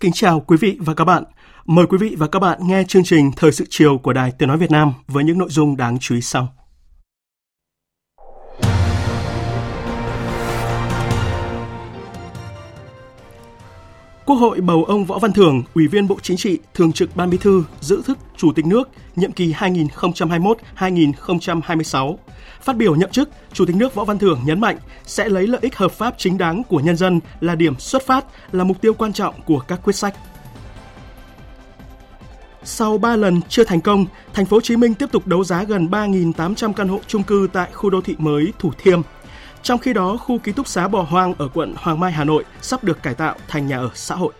Kính chào quý vị và các bạn. Mời quý vị và các bạn nghe chương trình Thời sự chiều của Đài Tiếng Nói Việt Nam với những nội dung đáng chú ý sau. Quốc hội bầu ông Võ Văn Thưởng, Ủy viên Bộ Chính trị, Thường trực Ban Bí thư, giữ chức Chủ tịch nước, nhiệm kỳ 2021-2026. Phát biểu nhậm chức, Chủ tịch nước Võ Văn Thưởng nhấn mạnh sẽ lấy lợi ích hợp pháp chính đáng của nhân dân là điểm xuất phát, là mục tiêu quan trọng của các quyết sách. Sau 3 lần chưa thành công, thành phố Hồ Chí Minh tiếp tục đấu giá gần 3.800 căn hộ chung cư tại khu đô thị mới Thủ Thiêm. Trong khi đó, khu ký túc xá Bò Hoang ở quận Hoàng Mai, Hà Nội sắp được cải tạo thành nhà ở xã hội.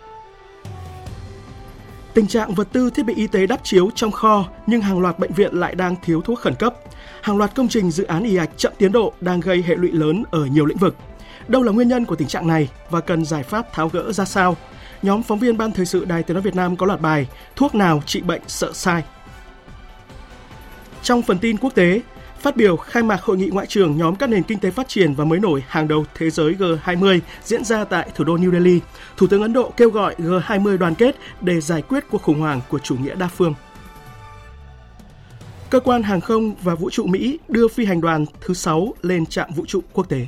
Tình trạng vật tư thiết bị y tế đắp chiếu trong kho nhưng hàng loạt bệnh viện lại đang thiếu thuốc khẩn cấp. Hàng loạt công trình dự án y ạch chậm tiến độ đang gây hệ lụy lớn ở nhiều lĩnh vực. Đâu là nguyên nhân của tình trạng này và cần giải pháp tháo gỡ ra sao? Nhóm phóng viên Ban Thời sự Đài Tiếng nói Việt Nam có loạt bài Thuốc nào trị bệnh sợ sai. Trong phần tin quốc tế, Phát biểu khai mạc hội nghị ngoại trưởng nhóm các nền kinh tế phát triển và mới nổi hàng đầu thế giới G20 diễn ra tại thủ đô New Delhi, Thủ tướng Ấn Độ kêu gọi G20 đoàn kết để giải quyết cuộc khủng hoảng của chủ nghĩa đa phương. Cơ quan hàng không và vũ trụ Mỹ đưa phi hành đoàn thứ 6 lên trạm vũ trụ quốc tế.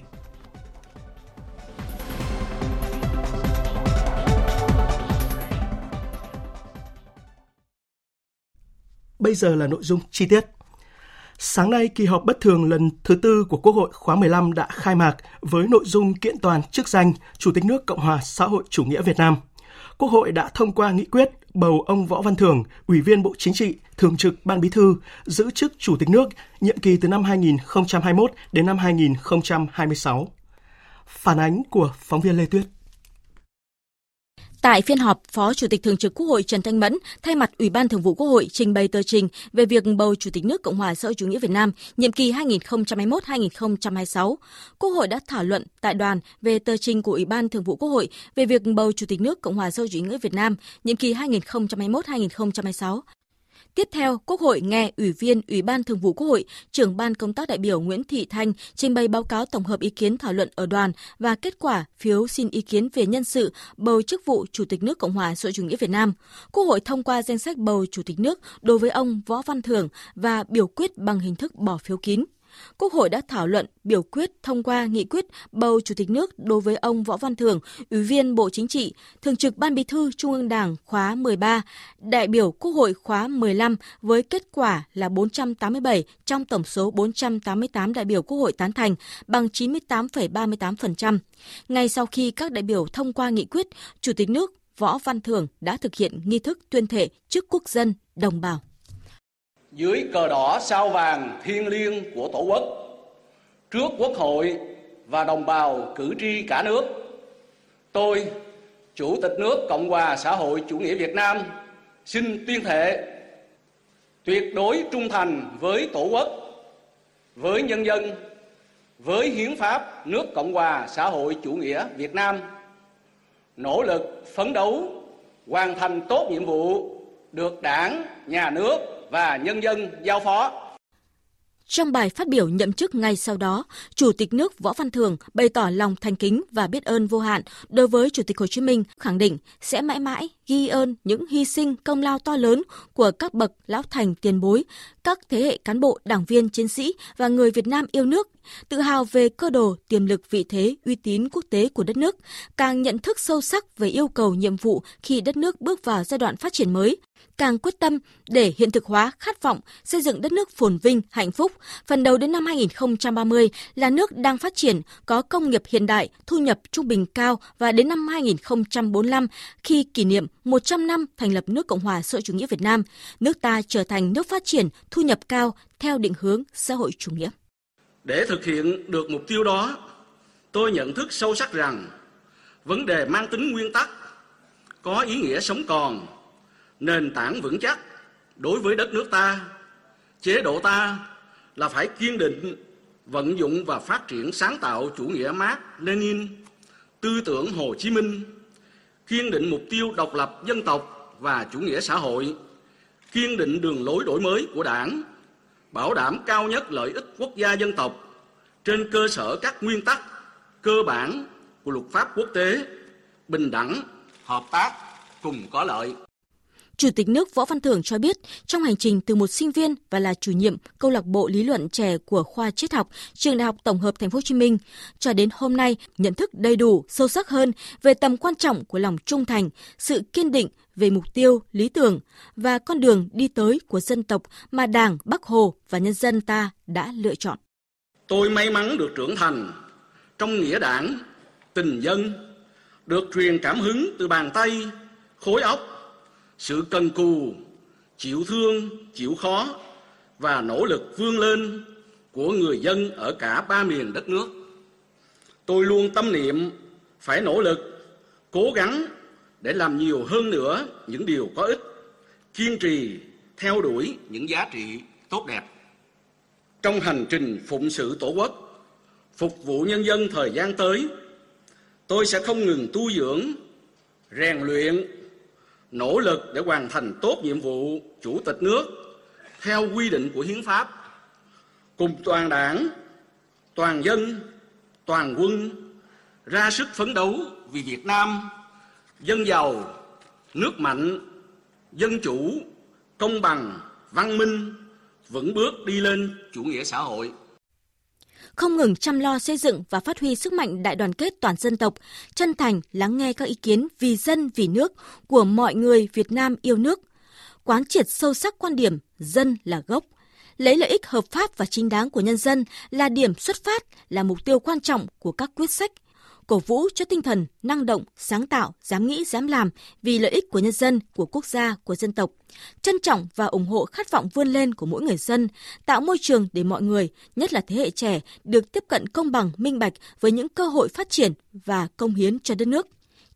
Bây giờ là nội dung chi tiết. Sáng nay, kỳ họp bất thường lần thứ tư của Quốc hội khóa 15 đã khai mạc với nội dung kiện toàn chức danh Chủ tịch nước Cộng hòa xã hội chủ nghĩa Việt Nam. Quốc hội đã thông qua nghị quyết bầu ông Võ Văn Thưởng, Ủy viên Bộ Chính trị, Thường trực Ban Bí thư, giữ chức Chủ tịch nước, nhiệm kỳ từ năm 2021 đến năm 2026. Phản ánh của phóng viên Lê Tuyết. Tại phiên họp, Phó Chủ tịch Thường trực Quốc hội Trần Thanh Mẫn thay mặt Ủy ban Thường vụ Quốc hội trình bày tờ trình về việc bầu Chủ tịch nước Cộng hòa xã hội chủ nghĩa Việt Nam nhiệm kỳ 2021-2026. Quốc hội đã thảo luận tại đoàn về tờ trình của Ủy ban Thường vụ Quốc hội về việc bầu Chủ tịch nước Cộng hòa xã hội chủ nghĩa Việt Nam nhiệm kỳ 2021-2026. Tiếp theo, Quốc hội nghe Ủy viên Ủy ban Thường vụ Quốc hội, trưởng ban công tác đại biểu Nguyễn Thị Thanh trình bày báo cáo tổng hợp ý kiến thảo luận ở đoàn và kết quả phiếu xin ý kiến về nhân sự bầu chức vụ Chủ tịch nước Cộng hòa xã hội chủ nghĩa Việt Nam. Quốc hội thông qua danh sách bầu Chủ tịch nước đối với ông Võ Văn Thưởng và biểu quyết bằng hình thức bỏ phiếu kín. Quốc hội đã thảo luận, biểu quyết thông qua nghị quyết bầu Chủ tịch nước đối với ông Võ Văn Thưởng, Ủy viên Bộ Chính trị, Thường trực Ban Bí thư Trung ương Đảng khóa 13, đại biểu Quốc hội khóa 15 với kết quả là 487 trong tổng số 488 đại biểu Quốc hội tán thành, bằng 98,38%. Ngay sau khi các đại biểu thông qua nghị quyết, Chủ tịch nước Võ Văn Thưởng đã thực hiện nghi thức tuyên thệ trước quốc dân đồng bào dưới cờ đỏ sao vàng thiêng liêng của Tổ quốc, trước Quốc hội và đồng bào cử tri cả nước, tôi, Chủ tịch nước Cộng hòa xã hội chủ nghĩa Việt Nam, xin tuyên thệ tuyệt đối trung thành với Tổ quốc, với nhân dân, với hiến pháp nước Cộng hòa xã hội chủ nghĩa Việt Nam, nỗ lực phấn đấu hoàn thành tốt nhiệm vụ được Đảng, Nhà nước và nhân dân giao phó. Trong bài phát biểu nhậm chức ngay sau đó, Chủ tịch nước Võ Văn thường bày tỏ lòng thành kính và biết ơn vô hạn đối với Chủ tịch Hồ Chí Minh, khẳng định sẽ mãi mãi ghi ơn những hy sinh công lao to lớn của các bậc lão thành tiền bối, các thế hệ cán bộ, đảng viên, chiến sĩ và người Việt Nam yêu nước, tự hào về cơ đồ, tiềm lực vị thế, uy tín quốc tế của đất nước, càng nhận thức sâu sắc về yêu cầu nhiệm vụ khi đất nước bước vào giai đoạn phát triển mới, càng quyết tâm để hiện thực hóa khát vọng xây dựng đất nước phồn vinh, hạnh phúc, phần đầu đến năm 2030 là nước đang phát triển, có công nghiệp hiện đại, thu nhập trung bình cao và đến năm 2045 khi kỷ niệm 100 năm thành lập nước Cộng hòa xã hội chủ nghĩa Việt Nam, nước ta trở thành nước phát triển, thu nhập cao theo định hướng xã hội chủ nghĩa. Để thực hiện được mục tiêu đó, tôi nhận thức sâu sắc rằng vấn đề mang tính nguyên tắc có ý nghĩa sống còn, nền tảng vững chắc đối với đất nước ta, chế độ ta là phải kiên định vận dụng và phát triển sáng tạo chủ nghĩa Mác Lenin, tư tưởng Hồ Chí Minh, kiên định mục tiêu độc lập dân tộc và chủ nghĩa xã hội, kiên định đường lối đổi mới của Đảng, bảo đảm cao nhất lợi ích quốc gia dân tộc trên cơ sở các nguyên tắc cơ bản của luật pháp quốc tế, bình đẳng, hợp tác cùng có lợi. Chủ tịch nước Võ Văn Thưởng cho biết, trong hành trình từ một sinh viên và là chủ nhiệm câu lạc bộ lý luận trẻ của khoa triết học trường Đại học Tổng hợp Thành phố Hồ Chí Minh, cho đến hôm nay nhận thức đầy đủ, sâu sắc hơn về tầm quan trọng của lòng trung thành, sự kiên định về mục tiêu, lý tưởng và con đường đi tới của dân tộc mà Đảng, Bắc Hồ và nhân dân ta đã lựa chọn. Tôi may mắn được trưởng thành trong nghĩa đảng, tình dân, được truyền cảm hứng từ bàn tay, khối óc, sự cần cù, chịu thương, chịu khó và nỗ lực vươn lên của người dân ở cả ba miền đất nước. Tôi luôn tâm niệm phải nỗ lực, cố gắng để làm nhiều hơn nữa những điều có ích, kiên trì theo đuổi những giá trị tốt đẹp. Trong hành trình phụng sự Tổ quốc, phục vụ nhân dân thời gian tới, tôi sẽ không ngừng tu dưỡng, rèn luyện, nỗ lực để hoàn thành tốt nhiệm vụ chủ tịch nước theo quy định của hiến pháp. Cùng toàn đảng, toàn dân, toàn quân ra sức phấn đấu vì Việt Nam dân giàu, nước mạnh, dân chủ, công bằng, văn minh, vững bước đi lên chủ nghĩa xã hội không ngừng chăm lo xây dựng và phát huy sức mạnh đại đoàn kết toàn dân tộc, chân thành lắng nghe các ý kiến vì dân vì nước của mọi người Việt Nam yêu nước, quán triệt sâu sắc quan điểm dân là gốc, lấy lợi ích hợp pháp và chính đáng của nhân dân là điểm xuất phát, là mục tiêu quan trọng của các quyết sách, cổ vũ cho tinh thần năng động, sáng tạo, dám nghĩ, dám làm vì lợi ích của nhân dân, của quốc gia, của dân tộc. Trân trọng và ủng hộ khát vọng vươn lên của mỗi người dân, tạo môi trường để mọi người, nhất là thế hệ trẻ, được tiếp cận công bằng, minh bạch với những cơ hội phát triển và công hiến cho đất nước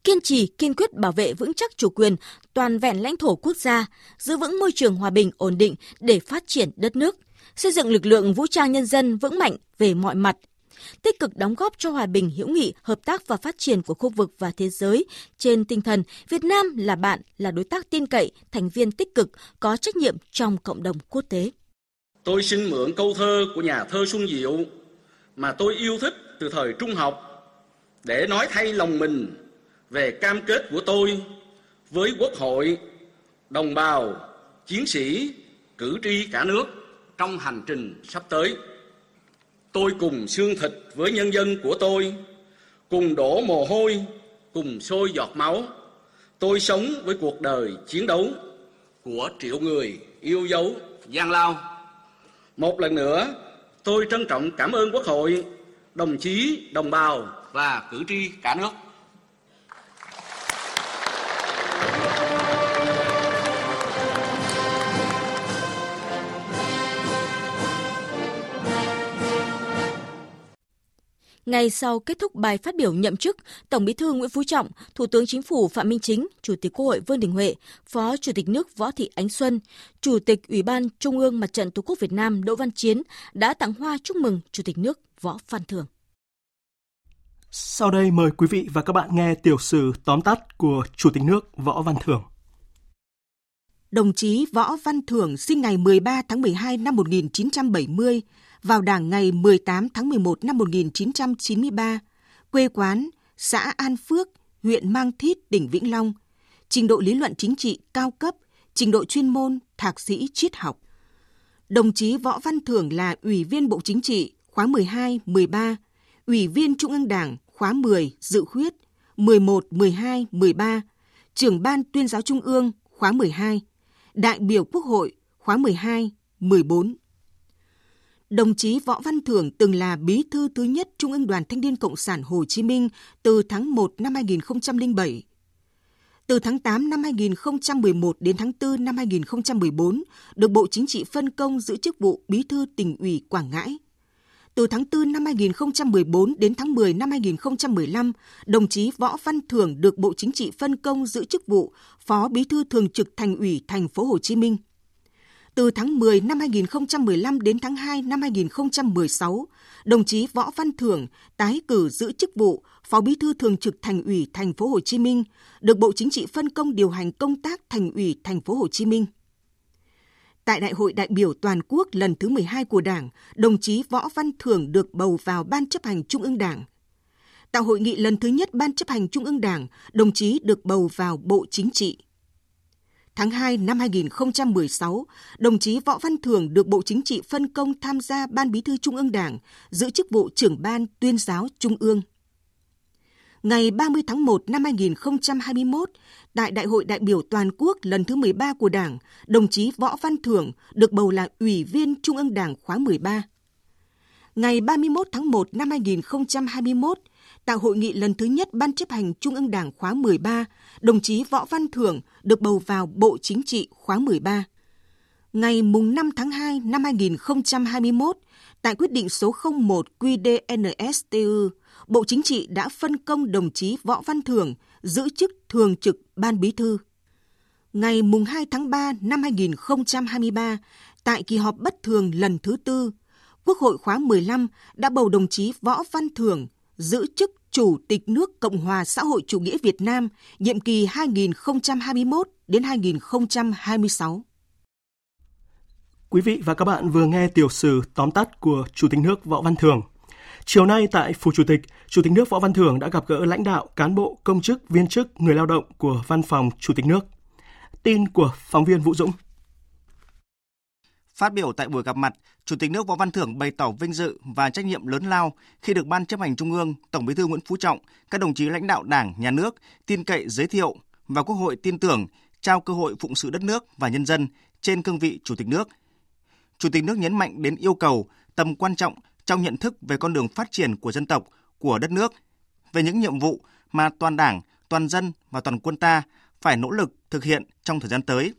kiên trì kiên quyết bảo vệ vững chắc chủ quyền, toàn vẹn lãnh thổ quốc gia, giữ vững môi trường hòa bình ổn định để phát triển đất nước, xây dựng lực lượng vũ trang nhân dân vững mạnh về mọi mặt, tích cực đóng góp cho hòa bình hữu nghị, hợp tác và phát triển của khu vực và thế giới trên tinh thần Việt Nam là bạn, là đối tác tin cậy, thành viên tích cực, có trách nhiệm trong cộng đồng quốc tế. Tôi xin mượn câu thơ của nhà thơ Xuân Diệu mà tôi yêu thích từ thời trung học để nói thay lòng mình về cam kết của tôi với Quốc hội, đồng bào, chiến sĩ, cử tri cả nước trong hành trình sắp tới. Tôi cùng xương thịt với nhân dân của tôi, cùng đổ mồ hôi, cùng sôi giọt máu. Tôi sống với cuộc đời chiến đấu của triệu người yêu dấu gian lao. Một lần nữa, tôi trân trọng cảm ơn Quốc hội, đồng chí, đồng bào và cử tri cả nước. Ngay sau kết thúc bài phát biểu nhậm chức, Tổng Bí thư Nguyễn Phú Trọng, Thủ tướng Chính phủ Phạm Minh Chính, Chủ tịch Quốc hội Vương Đình Huệ, Phó Chủ tịch nước Võ Thị Ánh Xuân, Chủ tịch Ủy ban Trung ương Mặt trận Tổ quốc Việt Nam Đỗ Văn Chiến đã tặng hoa chúc mừng Chủ tịch nước Võ Văn Thưởng. Sau đây mời quý vị và các bạn nghe tiểu sử tóm tắt của Chủ tịch nước Võ Văn Thưởng. Đồng chí Võ Văn Thưởng sinh ngày 13 tháng 12 năm 1970 vào Đảng ngày 18 tháng 11 năm 1993, quê quán xã An Phước, huyện Mang Thít, tỉnh Vĩnh Long, trình độ lý luận chính trị cao cấp, trình độ chuyên môn thạc sĩ triết học. Đồng chí Võ Văn Thưởng là Ủy viên Bộ Chính trị khóa 12, 13, Ủy viên Trung ương Đảng khóa 10 dự khuyết 11, 12, 13, trưởng ban tuyên giáo Trung ương khóa 12, đại biểu Quốc hội khóa 12, 14. Đồng chí Võ Văn Thưởng từng là bí thư thứ nhất Trung ương Đoàn Thanh niên Cộng sản Hồ Chí Minh từ tháng 1 năm 2007. Từ tháng 8 năm 2011 đến tháng 4 năm 2014, được Bộ Chính trị phân công giữ chức vụ Bí thư tỉnh ủy Quảng Ngãi. Từ tháng 4 năm 2014 đến tháng 10 năm 2015, đồng chí Võ Văn Thưởng được Bộ Chính trị phân công giữ chức vụ Phó Bí thư Thường trực Thành ủy Thành phố Hồ Chí Minh. Từ tháng 10 năm 2015 đến tháng 2 năm 2016, đồng chí Võ Văn Thưởng tái cử giữ chức vụ Phó Bí thư Thường trực Thành ủy Thành phố Hồ Chí Minh, được Bộ Chính trị phân công điều hành công tác Thành ủy Thành phố Hồ Chí Minh. Tại Đại hội đại biểu toàn quốc lần thứ 12 của Đảng, đồng chí Võ Văn Thưởng được bầu vào Ban chấp hành Trung ương Đảng. Tại hội nghị lần thứ nhất Ban chấp hành Trung ương Đảng, đồng chí được bầu vào Bộ Chính trị. Tháng 2 năm 2016, đồng chí Võ Văn Thưởng được Bộ Chính trị phân công tham gia Ban Bí thư Trung ương Đảng, giữ chức vụ trưởng Ban tuyên giáo Trung ương. Ngày 30 tháng 1 năm 2021, tại Đại hội đại biểu toàn quốc lần thứ 13 của Đảng, đồng chí Võ Văn Thưởng được bầu là Ủy viên Trung ương Đảng khóa 13. Ngày 31 tháng 1 năm 2021, tại hội nghị lần thứ nhất Ban chấp hành Trung ương Đảng khóa 13, đồng chí Võ Văn Thưởng được bầu vào Bộ Chính trị khóa 13. Ngày mùng 5 tháng 2 năm 2021, tại quyết định số 01 QDNSTU, Bộ Chính trị đã phân công đồng chí Võ Văn Thưởng giữ chức Thường trực Ban Bí thư. Ngày mùng 2 tháng 3 năm 2023, tại kỳ họp bất thường lần thứ tư, Quốc hội khóa 15 đã bầu đồng chí Võ Văn Thưởng giữ chức Chủ tịch nước Cộng hòa xã hội chủ nghĩa Việt Nam nhiệm kỳ 2021 đến 2026. Quý vị và các bạn vừa nghe tiểu sử tóm tắt của Chủ tịch nước Võ Văn Thưởng. Chiều nay tại Phủ Chủ tịch, Chủ tịch nước Võ Văn Thưởng đã gặp gỡ lãnh đạo, cán bộ, công chức, viên chức, người lao động của Văn phòng Chủ tịch nước. Tin của phóng viên Vũ Dũng. Phát biểu tại buổi gặp mặt, Chủ tịch nước Võ Văn Thưởng bày tỏ vinh dự và trách nhiệm lớn lao khi được Ban chấp hành Trung ương, Tổng Bí thư Nguyễn Phú Trọng, các đồng chí lãnh đạo Đảng, Nhà nước tin cậy giới thiệu và Quốc hội tin tưởng trao cơ hội phụng sự đất nước và nhân dân trên cương vị Chủ tịch nước. Chủ tịch nước nhấn mạnh đến yêu cầu tầm quan trọng trong nhận thức về con đường phát triển của dân tộc, của đất nước, về những nhiệm vụ mà toàn Đảng, toàn dân và toàn quân ta phải nỗ lực thực hiện trong thời gian tới,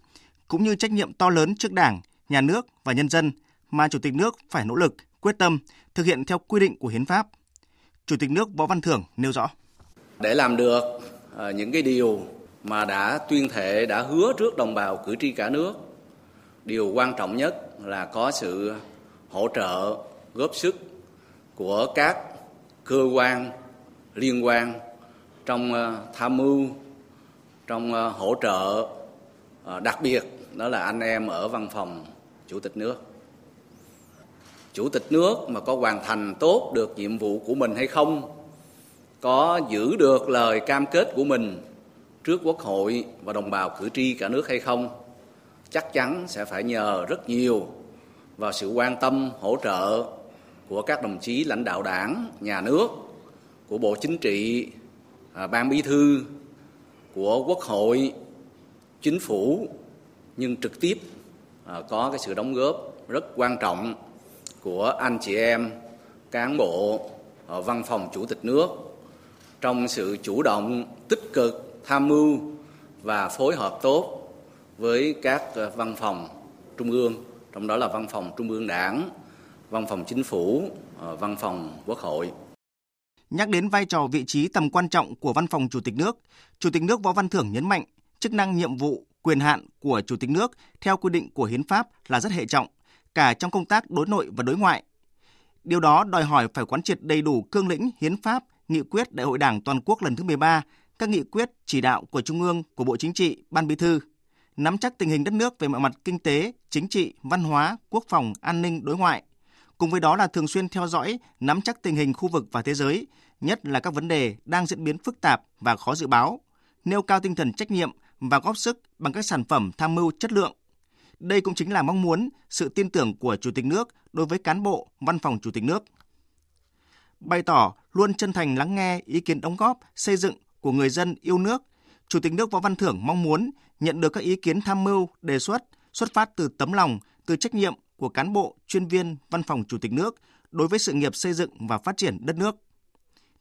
cũng như trách nhiệm to lớn trước Đảng, nhà nước và nhân dân mà Chủ tịch nước phải nỗ lực, quyết tâm thực hiện theo quy định của hiến pháp. Chủ tịch nước Võ Văn Thưởng nêu rõ. Để làm được à, những cái điều mà đã tuyên thệ, đã hứa trước đồng bào cử tri cả nước, điều quan trọng nhất là có sự hỗ trợ, góp sức của các cơ quan liên quan trong à, tham mưu, trong à, hỗ trợ đặc biệt đó là anh em ở văn phòng chủ tịch nước. Chủ tịch nước mà có hoàn thành tốt được nhiệm vụ của mình hay không, có giữ được lời cam kết của mình trước quốc hội và đồng bào cử tri cả nước hay không, chắc chắn sẽ phải nhờ rất nhiều vào sự quan tâm, hỗ trợ của các đồng chí lãnh đạo đảng, nhà nước, của bộ chính trị à, ban bí thư, của quốc hội, chính phủ, nhưng trực tiếp Ờ, có cái sự đóng góp rất quan trọng của anh chị em cán bộ ở văn phòng chủ tịch nước trong sự chủ động tích cực tham mưu và phối hợp tốt với các ờ, văn phòng trung ương trong đó là văn phòng trung ương đảng văn phòng chính phủ ờ, văn phòng quốc hội. Nhắc đến vai trò vị trí tầm quan trọng của văn phòng chủ tịch nước, Chủ tịch nước Võ Văn Thưởng nhấn mạnh chức năng nhiệm vụ quyền hạn của Chủ tịch nước theo quy định của hiến pháp là rất hệ trọng, cả trong công tác đối nội và đối ngoại. Điều đó đòi hỏi phải quán triệt đầy đủ cương lĩnh hiến pháp, nghị quyết Đại hội Đảng toàn quốc lần thứ 13, các nghị quyết chỉ đạo của Trung ương, của Bộ Chính trị, Ban Bí thư, nắm chắc tình hình đất nước về mọi mặt kinh tế, chính trị, văn hóa, quốc phòng, an ninh, đối ngoại. Cùng với đó là thường xuyên theo dõi, nắm chắc tình hình khu vực và thế giới, nhất là các vấn đề đang diễn biến phức tạp và khó dự báo, nêu cao tinh thần trách nhiệm, và góp sức bằng các sản phẩm tham mưu chất lượng. Đây cũng chính là mong muốn, sự tin tưởng của Chủ tịch nước đối với cán bộ văn phòng Chủ tịch nước. Bày tỏ luôn chân thành lắng nghe ý kiến đóng góp xây dựng của người dân yêu nước, Chủ tịch nước Võ Văn Thưởng mong muốn nhận được các ý kiến tham mưu, đề xuất xuất phát từ tấm lòng, từ trách nhiệm của cán bộ, chuyên viên Văn phòng Chủ tịch nước đối với sự nghiệp xây dựng và phát triển đất nước.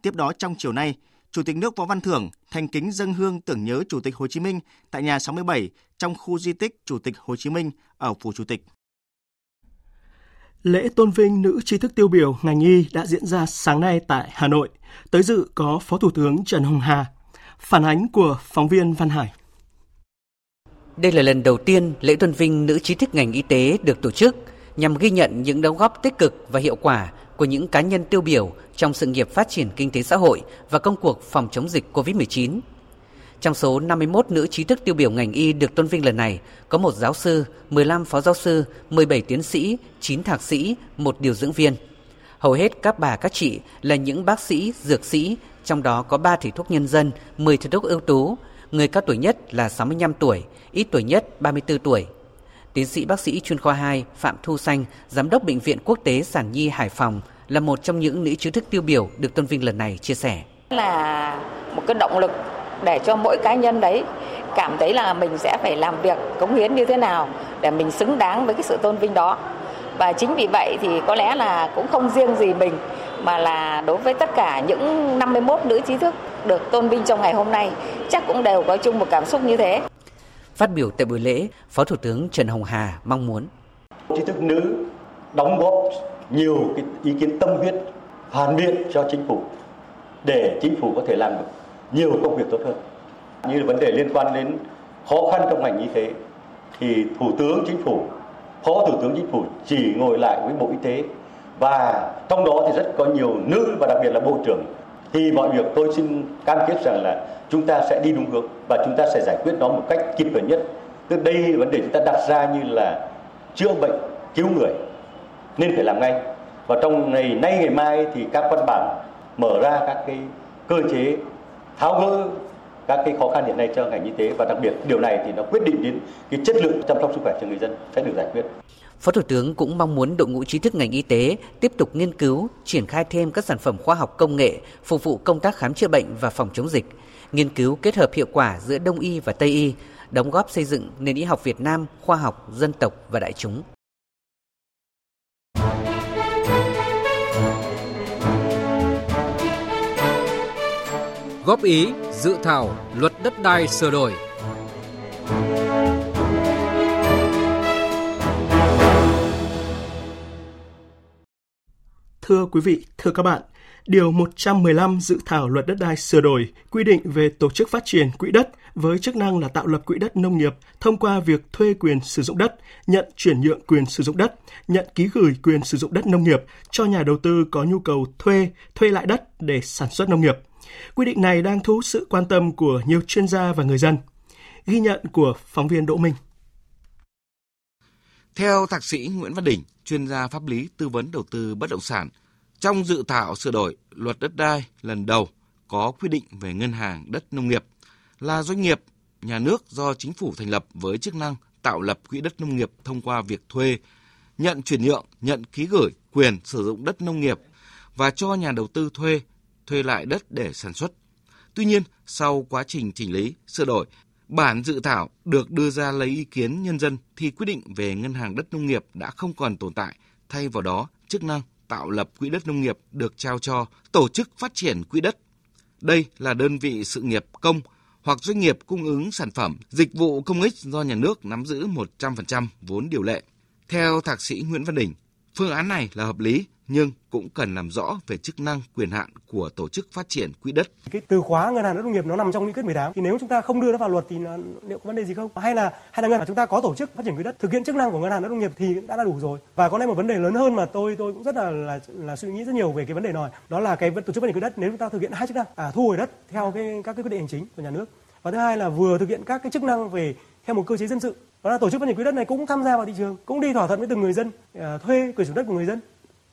Tiếp đó trong chiều nay, Chủ tịch nước Võ Văn Thưởng thành kính dâng hương tưởng nhớ Chủ tịch Hồ Chí Minh tại nhà 67 trong khu di tích Chủ tịch Hồ Chí Minh ở Phủ Chủ tịch. Lễ tôn vinh nữ trí thức tiêu biểu ngành y đã diễn ra sáng nay tại Hà Nội. Tới dự có Phó Thủ tướng Trần Hồng Hà. Phản ánh của phóng viên Văn Hải. Đây là lần đầu tiên lễ tôn vinh nữ trí thức ngành y tế được tổ chức nhằm ghi nhận những đóng góp tích cực và hiệu quả của những cá nhân tiêu biểu trong sự nghiệp phát triển kinh tế xã hội và công cuộc phòng chống dịch COVID-19. Trong số 51 nữ trí thức tiêu biểu ngành y được tôn vinh lần này, có một giáo sư, 15 phó giáo sư, 17 tiến sĩ, 9 thạc sĩ, một điều dưỡng viên. Hầu hết các bà các chị là những bác sĩ, dược sĩ, trong đó có 3 thầy thuốc nhân dân, 10 thầy thuốc ưu tú, người cao tuổi nhất là 65 tuổi, ít tuổi nhất 34 tuổi. Tiến sĩ bác sĩ chuyên khoa 2 Phạm Thu Xanh, giám đốc bệnh viện quốc tế Sản Nhi Hải Phòng là một trong những nữ trí thức tiêu biểu được tôn vinh lần này chia sẻ. Là một cái động lực để cho mỗi cá nhân đấy cảm thấy là mình sẽ phải làm việc cống hiến như thế nào để mình xứng đáng với cái sự tôn vinh đó. Và chính vì vậy thì có lẽ là cũng không riêng gì mình mà là đối với tất cả những 51 nữ trí thức được tôn vinh trong ngày hôm nay chắc cũng đều có chung một cảm xúc như thế. Phát biểu tại buổi lễ, Phó Thủ tướng Trần Hồng Hà mong muốn. Trí thức nữ đóng góp nhiều cái ý kiến tâm huyết phản biện cho chính phủ để chính phủ có thể làm được nhiều công việc tốt hơn. Như là vấn đề liên quan đến khó khăn trong ngành y tế thì thủ tướng chính phủ phó thủ tướng chính phủ chỉ ngồi lại với bộ y tế và trong đó thì rất có nhiều nữ và đặc biệt là bộ trưởng thì mọi việc tôi xin cam kết rằng là chúng ta sẽ đi đúng hướng và chúng ta sẽ giải quyết nó một cách kịp thời nhất. Tức đây vấn đề chúng ta đặt ra như là chữa bệnh, cứu người nên phải làm ngay. Và trong ngày nay, ngày mai thì các văn bản mở ra các cái cơ chế tháo gỡ các cái khó khăn hiện nay cho ngành y tế. Và đặc biệt điều này thì nó quyết định đến cái chất lượng chăm sóc sức khỏe cho người dân sẽ được giải quyết. Phó Thủ tướng cũng mong muốn đội ngũ trí thức ngành y tế tiếp tục nghiên cứu, triển khai thêm các sản phẩm khoa học công nghệ phục vụ công tác khám chữa bệnh và phòng chống dịch, nghiên cứu kết hợp hiệu quả giữa Đông y và Tây y, đóng góp xây dựng nền y học Việt Nam khoa học, dân tộc và đại chúng. góp ý dự thảo luật đất đai sửa đổi. Thưa quý vị, thưa các bạn, Điều 115 dự thảo luật đất đai sửa đổi quy định về tổ chức phát triển quỹ đất với chức năng là tạo lập quỹ đất nông nghiệp thông qua việc thuê quyền sử dụng đất, nhận chuyển nhượng quyền sử dụng đất, nhận ký gửi quyền sử dụng đất nông nghiệp cho nhà đầu tư có nhu cầu thuê, thuê lại đất để sản xuất nông nghiệp. Quy định này đang thu hút sự quan tâm của nhiều chuyên gia và người dân. Ghi nhận của phóng viên Đỗ Minh. Theo thạc sĩ Nguyễn Văn Đình, chuyên gia pháp lý tư vấn đầu tư bất động sản, trong dự thảo sửa đổi luật đất đai lần đầu có quy định về ngân hàng đất nông nghiệp là doanh nghiệp nhà nước do chính phủ thành lập với chức năng tạo lập quỹ đất nông nghiệp thông qua việc thuê, nhận chuyển nhượng, nhận ký gửi quyền sử dụng đất nông nghiệp và cho nhà đầu tư thuê thuê lại đất để sản xuất. Tuy nhiên, sau quá trình chỉnh lý, sửa đổi, bản dự thảo được đưa ra lấy ý kiến nhân dân thì quyết định về ngân hàng đất nông nghiệp đã không còn tồn tại, thay vào đó chức năng tạo lập quỹ đất nông nghiệp được trao cho tổ chức phát triển quỹ đất. Đây là đơn vị sự nghiệp công hoặc doanh nghiệp cung ứng sản phẩm, dịch vụ công ích do nhà nước nắm giữ 100% vốn điều lệ. Theo thạc sĩ Nguyễn Văn Đình, phương án này là hợp lý nhưng cũng cần làm rõ về chức năng quyền hạn của tổ chức phát triển quỹ đất. Cái từ khóa ngân hàng đất nông nghiệp nó nằm trong nghị quyết 18 thì nếu chúng ta không đưa nó vào luật thì nó, liệu có vấn đề gì không? Hay là hay là ngân hàng chúng ta có tổ chức phát triển quỹ đất thực hiện chức năng của ngân hàng đất nông nghiệp thì đã là đủ rồi. Và có lẽ một vấn đề lớn hơn mà tôi tôi cũng rất là là, là suy nghĩ rất nhiều về cái vấn đề này đó là cái tổ chức phát triển quỹ đất nếu chúng ta thực hiện hai chức năng à, thu hồi đất theo cái các cái quyết định hành chính của nhà nước và thứ hai là vừa thực hiện các cái chức năng về theo một cơ chế dân sự đó là tổ chức phát triển quỹ đất này cũng tham gia vào thị trường cũng đi thỏa thuận với từng người dân à, thuê quyền sử dụng đất của người dân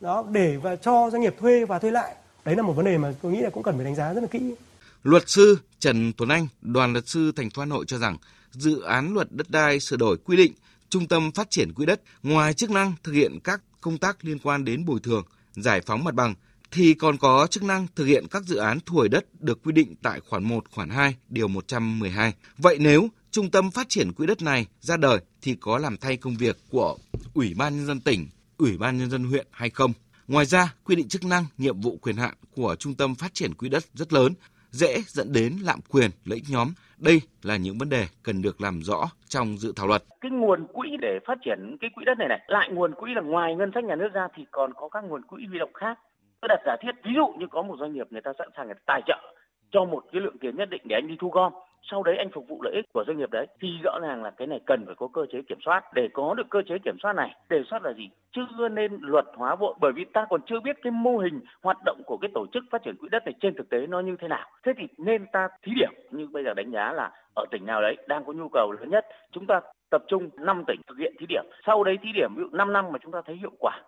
đó để và cho doanh nghiệp thuê và thuê lại đấy là một vấn đề mà tôi nghĩ là cũng cần phải đánh giá rất là kỹ luật sư Trần Tuấn Anh đoàn luật sư thành phố Hà Nội cho rằng dự án luật đất đai sửa đổi quy định trung tâm phát triển quỹ đất ngoài chức năng thực hiện các công tác liên quan đến bồi thường giải phóng mặt bằng thì còn có chức năng thực hiện các dự án thu hồi đất được quy định tại khoản 1, khoản 2, điều 112. Vậy nếu trung tâm phát triển quỹ đất này ra đời thì có làm thay công việc của Ủy ban nhân dân tỉnh, Ủy ban nhân dân huyện hay không? Ngoài ra, quy định chức năng, nhiệm vụ quyền hạn của trung tâm phát triển quỹ đất rất lớn, dễ dẫn đến lạm quyền, lợi ích nhóm. Đây là những vấn đề cần được làm rõ trong dự thảo luật. Cái nguồn quỹ để phát triển cái quỹ đất này này, lại nguồn quỹ là ngoài ngân sách nhà nước ra thì còn có các nguồn quỹ huy động khác. Tôi đặt giả thiết ví dụ như có một doanh nghiệp người ta sẵn sàng người ta tài trợ cho một cái lượng tiền nhất định để anh đi thu gom sau đấy anh phục vụ lợi ích của doanh nghiệp đấy, thì rõ ràng là cái này cần phải có cơ chế kiểm soát. Để có được cơ chế kiểm soát này, đề xuất là gì? Chưa nên luật hóa vội bởi vì ta còn chưa biết cái mô hình hoạt động của cái tổ chức phát triển quỹ đất này trên thực tế nó như thế nào. Thế thì nên ta thí điểm, như bây giờ đánh giá là ở tỉnh nào đấy đang có nhu cầu lớn nhất, chúng ta tập trung 5 tỉnh thực hiện thí điểm. Sau đấy thí điểm, ví dụ 5 năm mà chúng ta thấy hiệu quả,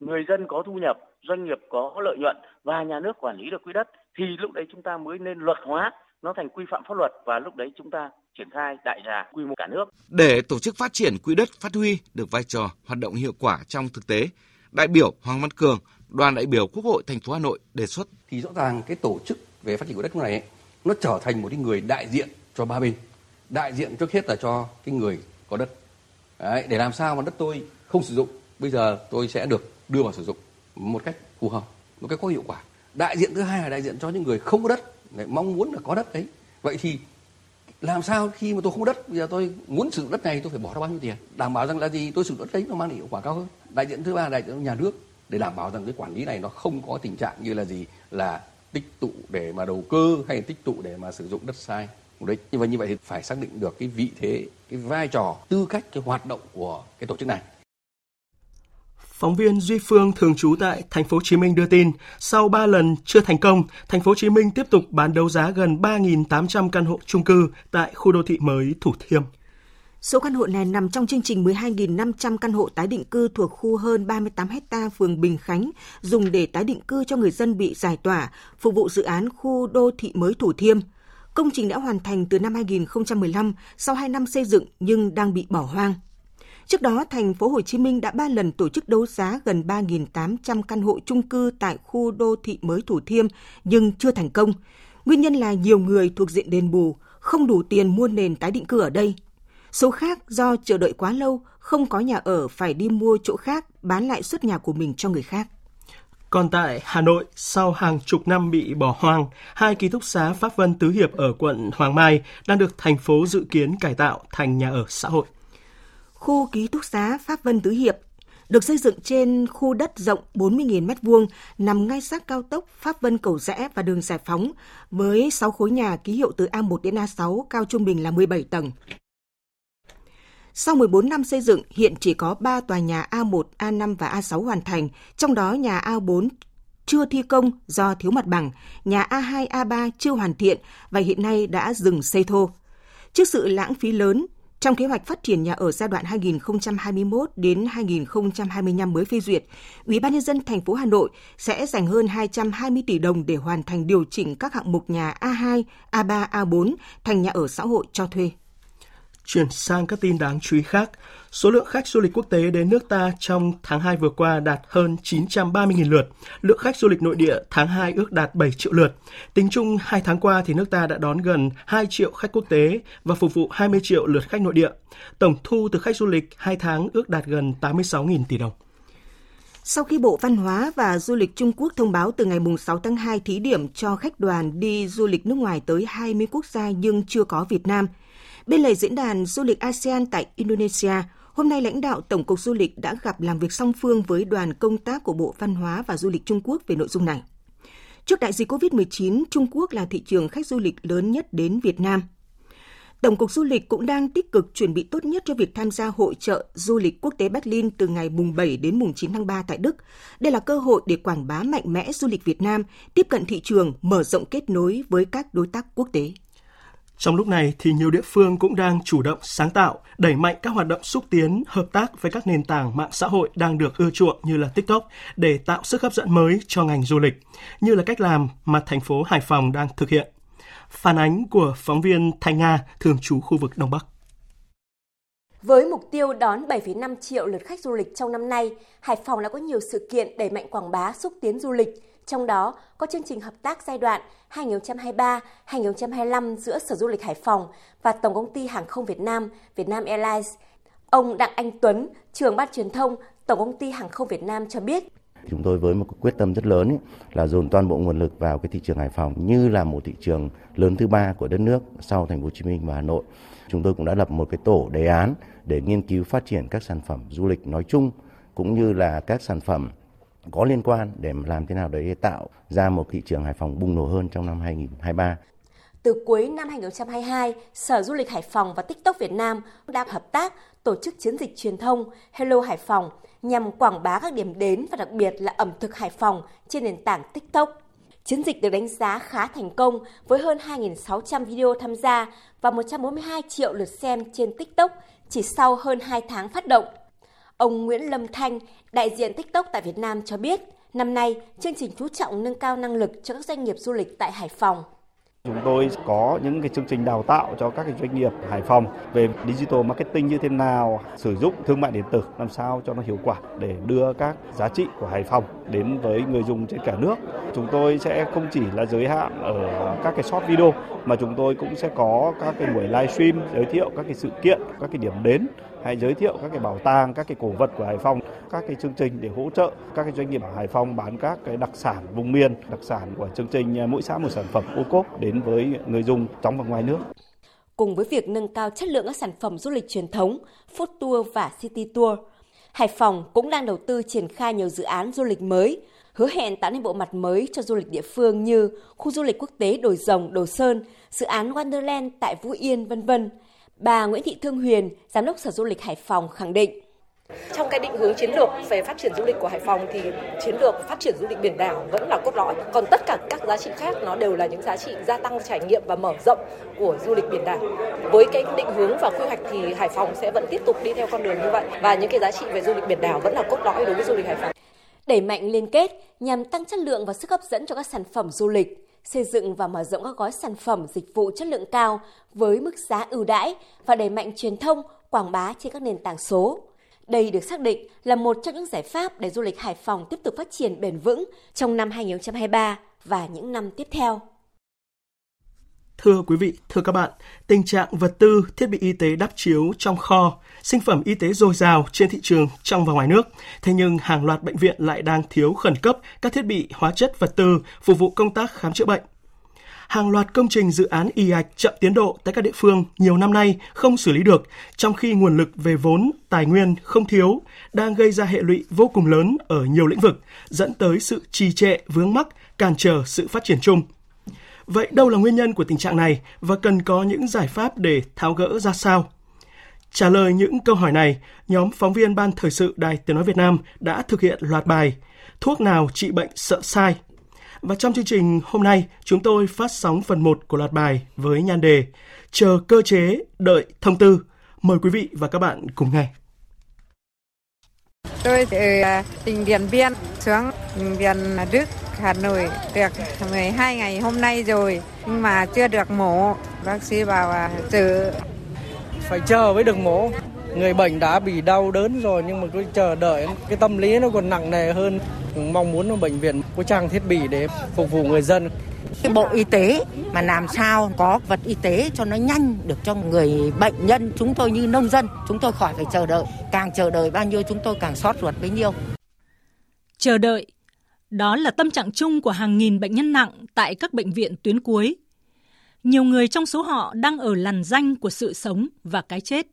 người dân có thu nhập, doanh nghiệp có lợi nhuận và nhà nước quản lý được quỹ đất, thì lúc đấy chúng ta mới nên luật hóa nó thành quy phạm pháp luật và lúc đấy chúng ta triển khai đại trà quy mô cả nước. Để tổ chức phát triển quỹ đất phát huy được vai trò hoạt động hiệu quả trong thực tế, đại biểu Hoàng Văn Cường, đoàn đại biểu Quốc hội thành phố Hà Nội đề xuất thì rõ ràng cái tổ chức về phát triển quỹ đất này ấy, nó trở thành một cái người đại diện cho ba bên. Đại diện trước hết là cho cái người có đất. Đấy, để làm sao mà đất tôi không sử dụng, bây giờ tôi sẽ được đưa vào sử dụng một cách phù hợp, một cách có hiệu quả. Đại diện thứ hai là đại diện cho những người không có đất lại mong muốn là có đất đấy. Vậy thì làm sao khi mà tôi không có đất, bây giờ tôi muốn sử dụng đất này tôi phải bỏ ra bao nhiêu tiền? Đảm bảo rằng là gì? Tôi sử dụng đất đấy nó mang lại hiệu quả cao hơn. Đại diện thứ ba là đại diện nhà nước để đảm bảo rằng cái quản lý này nó không có tình trạng như là gì? Là tích tụ để mà đầu cơ hay tích tụ để mà sử dụng đất sai. Mục đích như vậy như vậy thì phải xác định được cái vị thế, cái vai trò, tư cách, cái hoạt động của cái tổ chức này. Phóng viên Duy Phương thường trú tại thành phố Hồ Chí Minh đưa tin, sau 3 lần chưa thành công, thành phố Hồ Chí Minh tiếp tục bán đấu giá gần 3.800 căn hộ chung cư tại khu đô thị mới Thủ Thiêm. Số căn hộ này nằm trong chương trình 12.500 căn hộ tái định cư thuộc khu hơn 38 hecta phường Bình Khánh, dùng để tái định cư cho người dân bị giải tỏa, phục vụ dự án khu đô thị mới Thủ Thiêm. Công trình đã hoàn thành từ năm 2015 sau 2 năm xây dựng nhưng đang bị bỏ hoang. Trước đó, thành phố Hồ Chí Minh đã ba lần tổ chức đấu giá gần 3.800 căn hộ chung cư tại khu đô thị mới Thủ Thiêm nhưng chưa thành công. Nguyên nhân là nhiều người thuộc diện đền bù, không đủ tiền mua nền tái định cư ở đây. Số khác do chờ đợi quá lâu, không có nhà ở phải đi mua chỗ khác, bán lại suất nhà của mình cho người khác. Còn tại Hà Nội, sau hàng chục năm bị bỏ hoang, hai ký túc xá Pháp Vân Tứ Hiệp ở quận Hoàng Mai đang được thành phố dự kiến cải tạo thành nhà ở xã hội. Khu ký túc xá Pháp Vân Tứ Hiệp được xây dựng trên khu đất rộng 40.000 m2 nằm ngay sát cao tốc Pháp Vân Cầu Rẽ và đường Giải Phóng với 6 khối nhà ký hiệu từ A1 đến A6 cao trung bình là 17 tầng. Sau 14 năm xây dựng, hiện chỉ có 3 tòa nhà A1, A5 và A6 hoàn thành, trong đó nhà A4 chưa thi công do thiếu mặt bằng, nhà A2, A3 chưa hoàn thiện và hiện nay đã dừng xây thô. Trước sự lãng phí lớn, trong kế hoạch phát triển nhà ở giai đoạn 2021 đến 2025 mới phê duyệt, Ủy ban nhân dân thành phố Hà Nội sẽ dành hơn 220 tỷ đồng để hoàn thành điều chỉnh các hạng mục nhà A2, A3, A4 thành nhà ở xã hội cho thuê. Chuyển sang các tin đáng chú ý khác, số lượng khách du lịch quốc tế đến nước ta trong tháng 2 vừa qua đạt hơn 930.000 lượt, lượng khách du lịch nội địa tháng 2 ước đạt 7 triệu lượt. Tính chung 2 tháng qua thì nước ta đã đón gần 2 triệu khách quốc tế và phục vụ 20 triệu lượt khách nội địa. Tổng thu từ khách du lịch 2 tháng ước đạt gần 86.000 tỷ đồng. Sau khi Bộ Văn hóa và Du lịch Trung Quốc thông báo từ ngày 6 tháng 2 thí điểm cho khách đoàn đi du lịch nước ngoài tới 20 quốc gia nhưng chưa có Việt Nam – Bên lề diễn đàn du lịch ASEAN tại Indonesia, hôm nay lãnh đạo Tổng cục Du lịch đã gặp làm việc song phương với đoàn công tác của Bộ Văn hóa và Du lịch Trung Quốc về nội dung này. Trước đại dịch COVID-19, Trung Quốc là thị trường khách du lịch lớn nhất đến Việt Nam. Tổng cục Du lịch cũng đang tích cực chuẩn bị tốt nhất cho việc tham gia hội trợ du lịch quốc tế Berlin từ ngày mùng 7 đến mùng 9 tháng 3 tại Đức. Đây là cơ hội để quảng bá mạnh mẽ du lịch Việt Nam, tiếp cận thị trường, mở rộng kết nối với các đối tác quốc tế. Trong lúc này thì nhiều địa phương cũng đang chủ động sáng tạo, đẩy mạnh các hoạt động xúc tiến, hợp tác với các nền tảng mạng xã hội đang được ưa chuộng như là TikTok để tạo sức hấp dẫn mới cho ngành du lịch, như là cách làm mà thành phố Hải Phòng đang thực hiện. Phản ánh của phóng viên Thanh Nga, thường trú khu vực Đông Bắc. Với mục tiêu đón 7,5 triệu lượt khách du lịch trong năm nay, Hải Phòng đã có nhiều sự kiện đẩy mạnh quảng bá xúc tiến du lịch, trong đó có chương trình hợp tác giai đoạn 2023-2025 giữa Sở Du lịch Hải Phòng và Tổng công ty Hàng không Việt Nam, việt nam Airlines. Ông Đặng Anh Tuấn, trưởng ban truyền thông Tổng công ty Hàng không Việt Nam cho biết, chúng tôi với một quyết tâm rất lớn ý, là dồn toàn bộ nguồn lực vào cái thị trường Hải Phòng như là một thị trường lớn thứ ba của đất nước sau thành phố Hồ Chí Minh và Hà Nội. Chúng tôi cũng đã lập một cái tổ đề án để nghiên cứu phát triển các sản phẩm du lịch nói chung cũng như là các sản phẩm có liên quan để làm thế nào để tạo ra một thị trường Hải Phòng bùng nổ hơn trong năm 2023. Từ cuối năm 2022, Sở Du lịch Hải Phòng và TikTok Việt Nam đã hợp tác tổ chức chiến dịch truyền thông Hello Hải Phòng nhằm quảng bá các điểm đến và đặc biệt là ẩm thực Hải Phòng trên nền tảng TikTok. Chiến dịch được đánh giá khá thành công với hơn 2.600 video tham gia và 142 triệu lượt xem trên TikTok chỉ sau hơn 2 tháng phát động. Ông Nguyễn Lâm Thanh, đại diện TikTok tại Việt Nam cho biết, năm nay chương trình chú trọng nâng cao năng lực cho các doanh nghiệp du lịch tại Hải Phòng. Chúng tôi có những cái chương trình đào tạo cho các cái doanh nghiệp Hải Phòng về digital marketing như thế nào, sử dụng thương mại điện tử làm sao cho nó hiệu quả để đưa các giá trị của Hải Phòng đến với người dùng trên cả nước. Chúng tôi sẽ không chỉ là giới hạn ở các cái short video mà chúng tôi cũng sẽ có các cái buổi livestream giới thiệu các cái sự kiện, các cái điểm đến hay giới thiệu các cái bảo tàng, các cái cổ vật của Hải Phòng, các cái chương trình để hỗ trợ các cái doanh nghiệp ở Hải Phòng bán các cái đặc sản vùng miền, đặc sản của chương trình à, mỗi xã một sản phẩm ô cốp đến với người dùng trong và ngoài nước. Cùng với việc nâng cao chất lượng các sản phẩm du lịch truyền thống, food tour và city tour, Hải Phòng cũng đang đầu tư triển khai nhiều dự án du lịch mới, hứa hẹn tạo nên bộ mặt mới cho du lịch địa phương như khu du lịch quốc tế Đồi Rồng, Đồ Sơn, dự án Wonderland tại Vũ Yên, vân vân Bà Nguyễn Thị Thương Huyền, Giám đốc Sở Du lịch Hải Phòng khẳng định. Trong cái định hướng chiến lược về phát triển du lịch của Hải Phòng thì chiến lược phát triển du lịch biển đảo vẫn là cốt lõi. Còn tất cả các giá trị khác nó đều là những giá trị gia tăng trải nghiệm và mở rộng của du lịch biển đảo. Với cái định hướng và quy hoạch thì Hải Phòng sẽ vẫn tiếp tục đi theo con đường như vậy và những cái giá trị về du lịch biển đảo vẫn là cốt lõi đối với du lịch Hải Phòng. Đẩy mạnh liên kết nhằm tăng chất lượng và sức hấp dẫn cho các sản phẩm du lịch xây dựng và mở rộng các gói sản phẩm dịch vụ chất lượng cao với mức giá ưu đãi và đẩy mạnh truyền thông, quảng bá trên các nền tảng số. Đây được xác định là một trong những giải pháp để du lịch Hải Phòng tiếp tục phát triển bền vững trong năm 2023 và những năm tiếp theo. Thưa quý vị, thưa các bạn, tình trạng vật tư, thiết bị y tế đắp chiếu trong kho, sinh phẩm y tế dồi dào trên thị trường trong và ngoài nước. Thế nhưng hàng loạt bệnh viện lại đang thiếu khẩn cấp các thiết bị, hóa chất, vật tư phục vụ công tác khám chữa bệnh. Hàng loạt công trình dự án y ạch chậm tiến độ tại các địa phương nhiều năm nay không xử lý được, trong khi nguồn lực về vốn, tài nguyên không thiếu, đang gây ra hệ lụy vô cùng lớn ở nhiều lĩnh vực, dẫn tới sự trì trệ, vướng mắc, cản trở sự phát triển chung – Vậy đâu là nguyên nhân của tình trạng này và cần có những giải pháp để tháo gỡ ra sao? Trả lời những câu hỏi này, nhóm phóng viên Ban Thời sự Đài Tiếng Nói Việt Nam đã thực hiện loạt bài Thuốc nào trị bệnh sợ sai. Và trong chương trình hôm nay, chúng tôi phát sóng phần 1 của loạt bài với nhan đề Chờ cơ chế, đợi thông tư. Mời quý vị và các bạn cùng nghe. Tôi từ à, tỉnh Điện Biên xuống Điện Đức Hà Nội được 12 ngày hôm nay rồi nhưng mà chưa được mổ. Bác sĩ bảo là chờ. Phải chờ mới được mổ. Người bệnh đã bị đau đớn rồi nhưng mà cứ chờ đợi cái tâm lý nó còn nặng nề hơn. Mong muốn bệnh viện có trang thiết bị để phục vụ người dân. Cái bộ y tế mà làm sao có vật y tế cho nó nhanh được cho người bệnh nhân chúng tôi như nông dân chúng tôi khỏi phải chờ đợi càng chờ đợi bao nhiêu chúng tôi càng xót ruột bấy nhiêu chờ đợi đó là tâm trạng chung của hàng nghìn bệnh nhân nặng tại các bệnh viện tuyến cuối. Nhiều người trong số họ đang ở làn danh của sự sống và cái chết.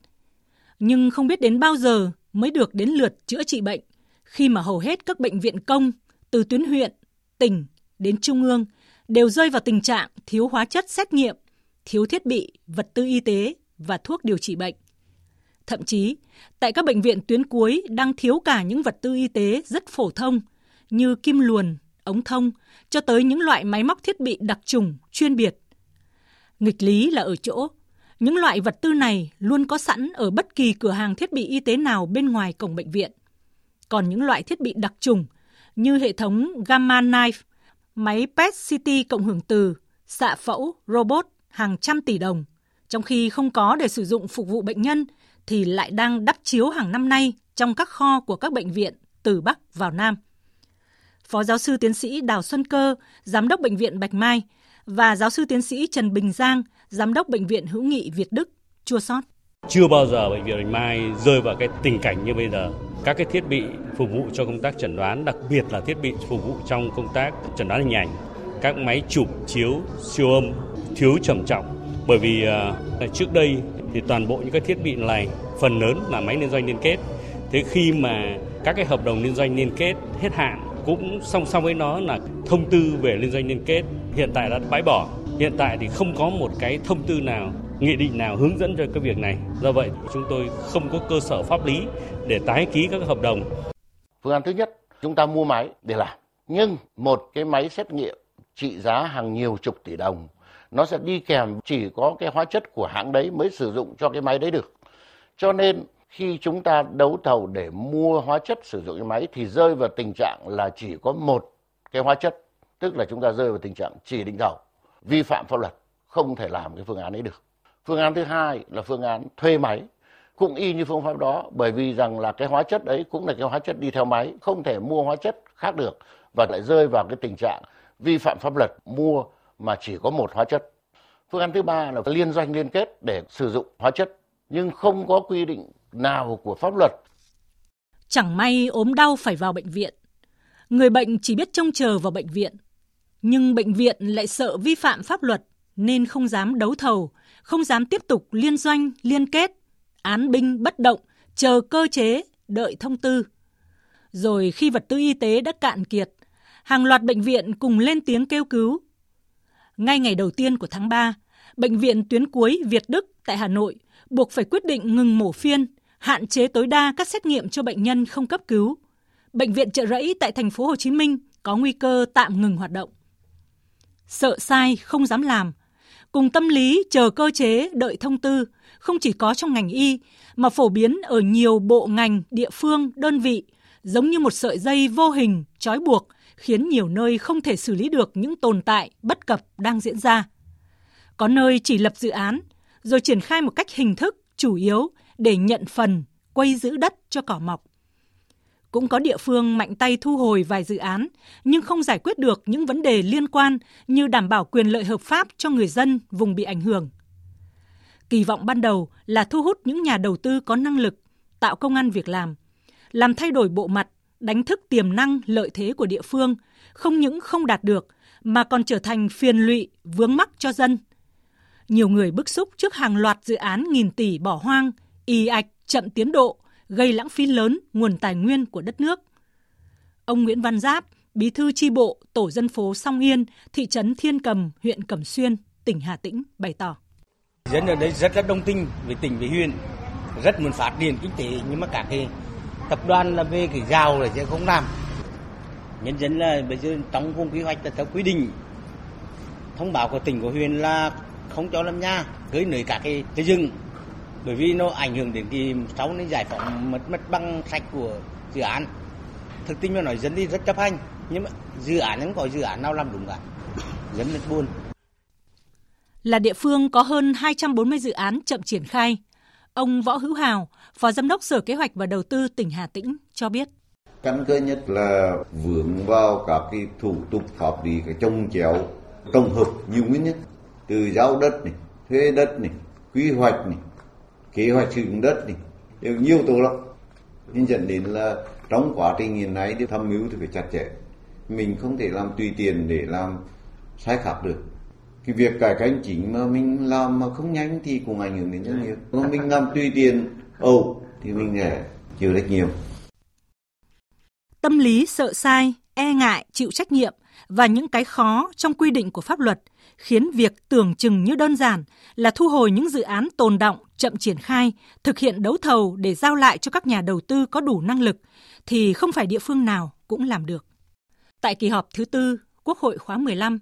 Nhưng không biết đến bao giờ mới được đến lượt chữa trị bệnh khi mà hầu hết các bệnh viện công từ tuyến huyện, tỉnh đến trung ương đều rơi vào tình trạng thiếu hóa chất xét nghiệm, thiếu thiết bị, vật tư y tế và thuốc điều trị bệnh. Thậm chí, tại các bệnh viện tuyến cuối đang thiếu cả những vật tư y tế rất phổ thông – như kim luồn, ống thông, cho tới những loại máy móc thiết bị đặc trùng, chuyên biệt. Nghịch lý là ở chỗ, những loại vật tư này luôn có sẵn ở bất kỳ cửa hàng thiết bị y tế nào bên ngoài cổng bệnh viện. Còn những loại thiết bị đặc trùng như hệ thống Gamma Knife, máy PET-CT cộng hưởng từ, xạ phẫu, robot hàng trăm tỷ đồng, trong khi không có để sử dụng phục vụ bệnh nhân thì lại đang đắp chiếu hàng năm nay trong các kho của các bệnh viện từ Bắc vào Nam. Phó giáo sư tiến sĩ Đào Xuân Cơ, Giám đốc Bệnh viện Bạch Mai và giáo sư tiến sĩ Trần Bình Giang, Giám đốc Bệnh viện Hữu nghị Việt Đức, chua sót. Chưa bao giờ Bệnh viện Bạch Mai rơi vào cái tình cảnh như bây giờ. Các cái thiết bị phục vụ cho công tác chẩn đoán, đặc biệt là thiết bị phục vụ trong công tác chẩn đoán hình ảnh, các máy chụp, chiếu, siêu âm thiếu trầm trọng. Bởi vì uh, trước đây thì toàn bộ những cái thiết bị này phần lớn là máy liên doanh liên kết. Thế khi mà các cái hợp đồng liên doanh liên kết hết hạn cũng song song với nó là thông tư về liên doanh liên kết hiện tại đã bãi bỏ. Hiện tại thì không có một cái thông tư nào, nghị định nào hướng dẫn cho cái việc này. Do vậy chúng tôi không có cơ sở pháp lý để tái ký các hợp đồng. Phương án thứ nhất, chúng ta mua máy để làm. Nhưng một cái máy xét nghiệm trị giá hàng nhiều chục tỷ đồng nó sẽ đi kèm chỉ có cái hóa chất của hãng đấy mới sử dụng cho cái máy đấy được. Cho nên khi chúng ta đấu thầu để mua hóa chất sử dụng cho máy thì rơi vào tình trạng là chỉ có một cái hóa chất, tức là chúng ta rơi vào tình trạng chỉ định thầu, vi phạm pháp luật, không thể làm cái phương án ấy được. Phương án thứ hai là phương án thuê máy, cũng y như phương pháp đó bởi vì rằng là cái hóa chất ấy cũng là cái hóa chất đi theo máy, không thể mua hóa chất khác được và lại rơi vào cái tình trạng vi phạm pháp luật mua mà chỉ có một hóa chất. Phương án thứ ba là liên doanh liên kết để sử dụng hóa chất nhưng không có quy định nào của pháp luật. Chẳng may ốm đau phải vào bệnh viện. Người bệnh chỉ biết trông chờ vào bệnh viện. Nhưng bệnh viện lại sợ vi phạm pháp luật nên không dám đấu thầu, không dám tiếp tục liên doanh, liên kết, án binh bất động, chờ cơ chế, đợi thông tư. Rồi khi vật tư y tế đã cạn kiệt, hàng loạt bệnh viện cùng lên tiếng kêu cứu. Ngay ngày đầu tiên của tháng 3, Bệnh viện tuyến cuối Việt Đức tại Hà Nội buộc phải quyết định ngừng mổ phiên, hạn chế tối đa các xét nghiệm cho bệnh nhân không cấp cứu. Bệnh viện Trợ Rẫy tại thành phố Hồ Chí Minh có nguy cơ tạm ngừng hoạt động. Sợ sai không dám làm, cùng tâm lý chờ cơ chế đợi thông tư không chỉ có trong ngành y mà phổ biến ở nhiều bộ ngành, địa phương, đơn vị, giống như một sợi dây vô hình trói buộc khiến nhiều nơi không thể xử lý được những tồn tại bất cập đang diễn ra. Có nơi chỉ lập dự án rồi triển khai một cách hình thức chủ yếu để nhận phần, quay giữ đất cho cỏ mọc. Cũng có địa phương mạnh tay thu hồi vài dự án, nhưng không giải quyết được những vấn đề liên quan như đảm bảo quyền lợi hợp pháp cho người dân vùng bị ảnh hưởng. Kỳ vọng ban đầu là thu hút những nhà đầu tư có năng lực, tạo công ăn việc làm, làm thay đổi bộ mặt, đánh thức tiềm năng lợi thế của địa phương, không những không đạt được mà còn trở thành phiền lụy, vướng mắc cho dân – nhiều người bức xúc trước hàng loạt dự án nghìn tỷ bỏ hoang, y ạch, chậm tiến độ, gây lãng phí lớn nguồn tài nguyên của đất nước. Ông Nguyễn Văn Giáp, bí thư tri bộ tổ dân phố Song Yên, thị trấn Thiên Cầm, huyện Cẩm Xuyên, tỉnh Hà Tĩnh bày tỏ. Dân ở đây rất rất đông tin về tỉnh về huyện, rất muốn phát triển kinh tế nhưng mà cả cái tập đoàn là về cái giàu là sẽ không làm. Nhân dân là bây giờ trong vùng quy hoạch là theo quy định thông báo của tỉnh của huyện là không cho làm nhà cưới nới cả cái cái rừng bởi vì nó ảnh hưởng đến cái sau này giải phóng mất mất băng sạch của dự án thực tình mà nói dân đi rất chấp hành nhưng mà dự án không có dự án nào làm đúng cả dân rất buồn là địa phương có hơn 240 dự án chậm triển khai. Ông Võ Hữu Hào, Phó Giám đốc Sở Kế hoạch và Đầu tư tỉnh Hà Tĩnh cho biết. Căn cơ nhất là vướng vào các cái thủ tục pháp lý cái trông chéo tổng hợp nhiều nguyên nhân từ giao đất này thuê đất này quy hoạch này kế hoạch sử dụng đất này đều nhiều tố lắm. Nên dẫn đến là trong quá trình hiện nay thì tham mưu thì phải chặt chẽ. Mình không thể làm tùy tiền để làm sai khác được. Cái việc cải cách chính mà mình làm mà không nhanh thì cũng ảnh hưởng đến rất nhiều còn mình làm tùy tiền ồ thì mình sẽ chịu rất nhiều tâm lý sợ sai e ngại chịu trách nhiệm và những cái khó trong quy định của pháp luật khiến việc tưởng chừng như đơn giản là thu hồi những dự án tồn động, chậm triển khai, thực hiện đấu thầu để giao lại cho các nhà đầu tư có đủ năng lực thì không phải địa phương nào cũng làm được. Tại kỳ họp thứ tư, Quốc hội khóa 15,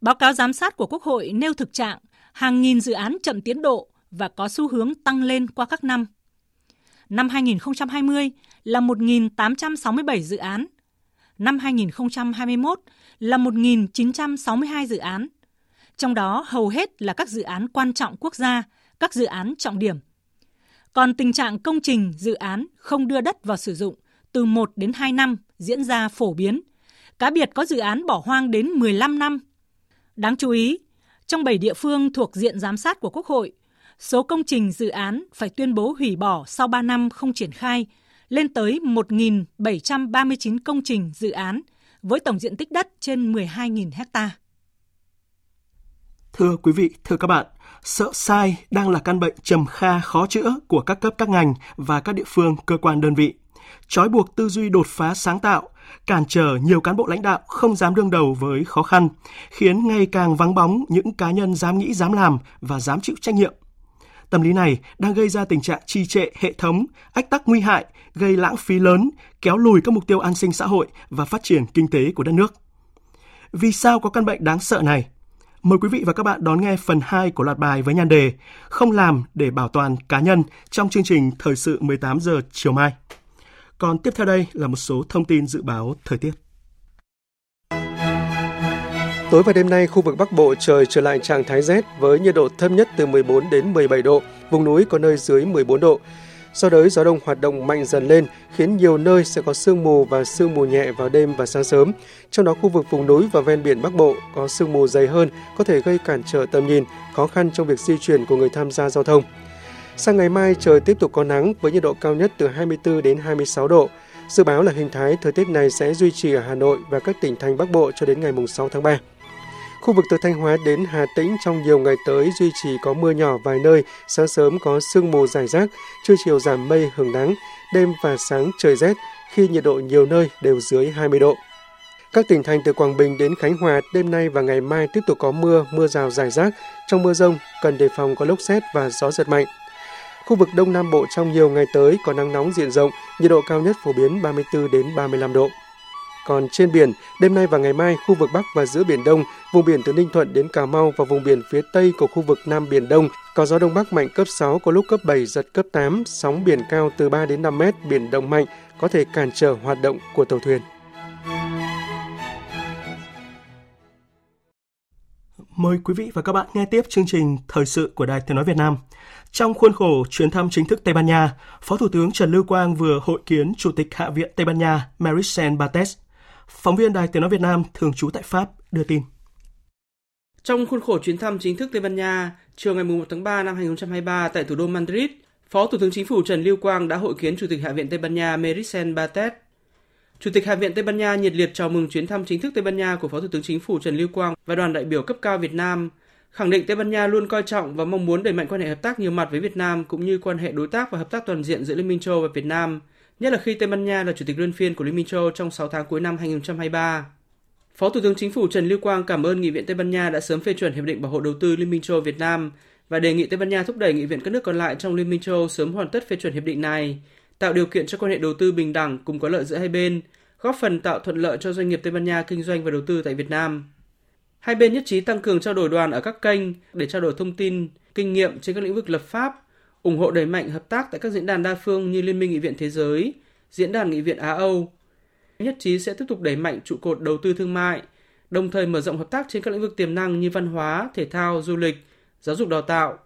báo cáo giám sát của Quốc hội nêu thực trạng hàng nghìn dự án chậm tiến độ và có xu hướng tăng lên qua các năm. Năm 2020 là 1.867 dự án, năm 2021 là 1.962 dự án, trong đó hầu hết là các dự án quan trọng quốc gia, các dự án trọng điểm. Còn tình trạng công trình, dự án không đưa đất vào sử dụng từ 1 đến 2 năm diễn ra phổ biến, cá biệt có dự án bỏ hoang đến 15 năm. Đáng chú ý, trong 7 địa phương thuộc diện giám sát của Quốc hội, số công trình dự án phải tuyên bố hủy bỏ sau 3 năm không triển khai lên tới 1.739 công trình dự án với tổng diện tích đất trên 12.000 hectare. Thưa quý vị, thưa các bạn, sợ sai đang là căn bệnh trầm kha khó chữa của các cấp các ngành và các địa phương, cơ quan đơn vị. Trói buộc tư duy đột phá sáng tạo, cản trở nhiều cán bộ lãnh đạo không dám đương đầu với khó khăn, khiến ngày càng vắng bóng những cá nhân dám nghĩ dám làm và dám chịu trách nhiệm. Tâm lý này đang gây ra tình trạng trì trệ hệ thống, ách tắc nguy hại, gây lãng phí lớn, kéo lùi các mục tiêu an sinh xã hội và phát triển kinh tế của đất nước. Vì sao có căn bệnh đáng sợ này? Mời quý vị và các bạn đón nghe phần 2 của loạt bài với nhan đề Không làm để bảo toàn cá nhân trong chương trình Thời sự 18 giờ chiều mai. Còn tiếp theo đây là một số thông tin dự báo thời tiết. Tối và đêm nay, khu vực Bắc Bộ trời trở lại trạng thái rét với nhiệt độ thấp nhất từ 14 đến 17 độ, vùng núi có nơi dưới 14 độ. Sau đó gió đông hoạt động mạnh dần lên, khiến nhiều nơi sẽ có sương mù và sương mù nhẹ vào đêm và sáng sớm. Trong đó, khu vực vùng núi và ven biển Bắc Bộ có sương mù dày hơn, có thể gây cản trở tầm nhìn, khó khăn trong việc di chuyển của người tham gia giao thông. Sang ngày mai, trời tiếp tục có nắng với nhiệt độ cao nhất từ 24 đến 26 độ. Dự báo là hình thái thời tiết này sẽ duy trì ở Hà Nội và các tỉnh thành Bắc Bộ cho đến ngày 6 tháng 3. Khu vực từ Thanh Hóa đến Hà Tĩnh trong nhiều ngày tới duy trì có mưa nhỏ vài nơi, sáng sớm có sương mù rải rác, trưa chiều giảm mây hưởng nắng, đêm và sáng trời rét khi nhiệt độ nhiều nơi đều dưới 20 độ. Các tỉnh thành từ Quảng Bình đến Khánh Hòa đêm nay và ngày mai tiếp tục có mưa, mưa rào rải rác. Trong mưa rông cần đề phòng có lốc xét và gió giật mạnh. Khu vực Đông Nam Bộ trong nhiều ngày tới có nắng nóng diện rộng, nhiệt độ cao nhất phổ biến 34 đến 35 độ. Còn trên biển, đêm nay và ngày mai, khu vực Bắc và giữa Biển Đông, vùng biển từ Ninh Thuận đến Cà Mau và vùng biển phía Tây của khu vực Nam Biển Đông có gió Đông Bắc mạnh cấp 6, có lúc cấp 7, giật cấp 8, sóng biển cao từ 3 đến 5 mét, biển động mạnh, có thể cản trở hoạt động của tàu thuyền. Mời quý vị và các bạn nghe tiếp chương trình Thời sự của Đài Tiếng Nói Việt Nam. Trong khuôn khổ chuyến thăm chính thức Tây Ban Nha, Phó Thủ tướng Trần Lưu Quang vừa hội kiến Chủ tịch Hạ viện Tây Ban Nha Maricel Bates. Phóng viên Đài Tiếng Nói Việt Nam thường trú tại Pháp đưa tin. Trong khuôn khổ chuyến thăm chính thức Tây Ban Nha, chiều ngày 1 tháng 3 năm 2023 tại thủ đô Madrid, Phó Thủ tướng Chính phủ Trần Lưu Quang đã hội kiến Chủ tịch Hạ viện Tây Ban Nha Maricel Batet. Chủ tịch Hạ viện Tây Ban Nha nhiệt liệt chào mừng chuyến thăm chính thức Tây Ban Nha của Phó Thủ tướng Chính phủ Trần Lưu Quang và đoàn đại biểu cấp cao Việt Nam, khẳng định Tây Ban Nha luôn coi trọng và mong muốn đẩy mạnh quan hệ hợp tác nhiều mặt với Việt Nam cũng như quan hệ đối tác và hợp tác toàn diện giữa Liên minh châu và Việt Nam, nhất là khi Tây Ban Nha là chủ tịch luân phiên của Liên minh châu trong 6 tháng cuối năm 2023. Phó Thủ tướng Chính phủ Trần Lưu Quang cảm ơn Nghị viện Tây Ban Nha đã sớm phê chuẩn hiệp định bảo hộ đầu tư Liên minh châu Việt Nam và đề nghị Tây Ban Nha thúc đẩy nghị viện các nước còn lại trong Liên minh châu sớm hoàn tất phê chuẩn hiệp định này, tạo điều kiện cho quan hệ đầu tư bình đẳng cùng có lợi giữa hai bên, góp phần tạo thuận lợi cho doanh nghiệp Tây Ban Nha kinh doanh và đầu tư tại Việt Nam. Hai bên nhất trí tăng cường trao đổi đoàn ở các kênh để trao đổi thông tin, kinh nghiệm trên các lĩnh vực lập pháp, ủng hộ đẩy mạnh hợp tác tại các diễn đàn đa phương như Liên minh Nghị viện Thế giới, Diễn đàn Nghị viện Á-Âu. Nhất trí sẽ tiếp tục đẩy mạnh trụ cột đầu tư thương mại, đồng thời mở rộng hợp tác trên các lĩnh vực tiềm năng như văn hóa, thể thao, du lịch, giáo dục đào tạo,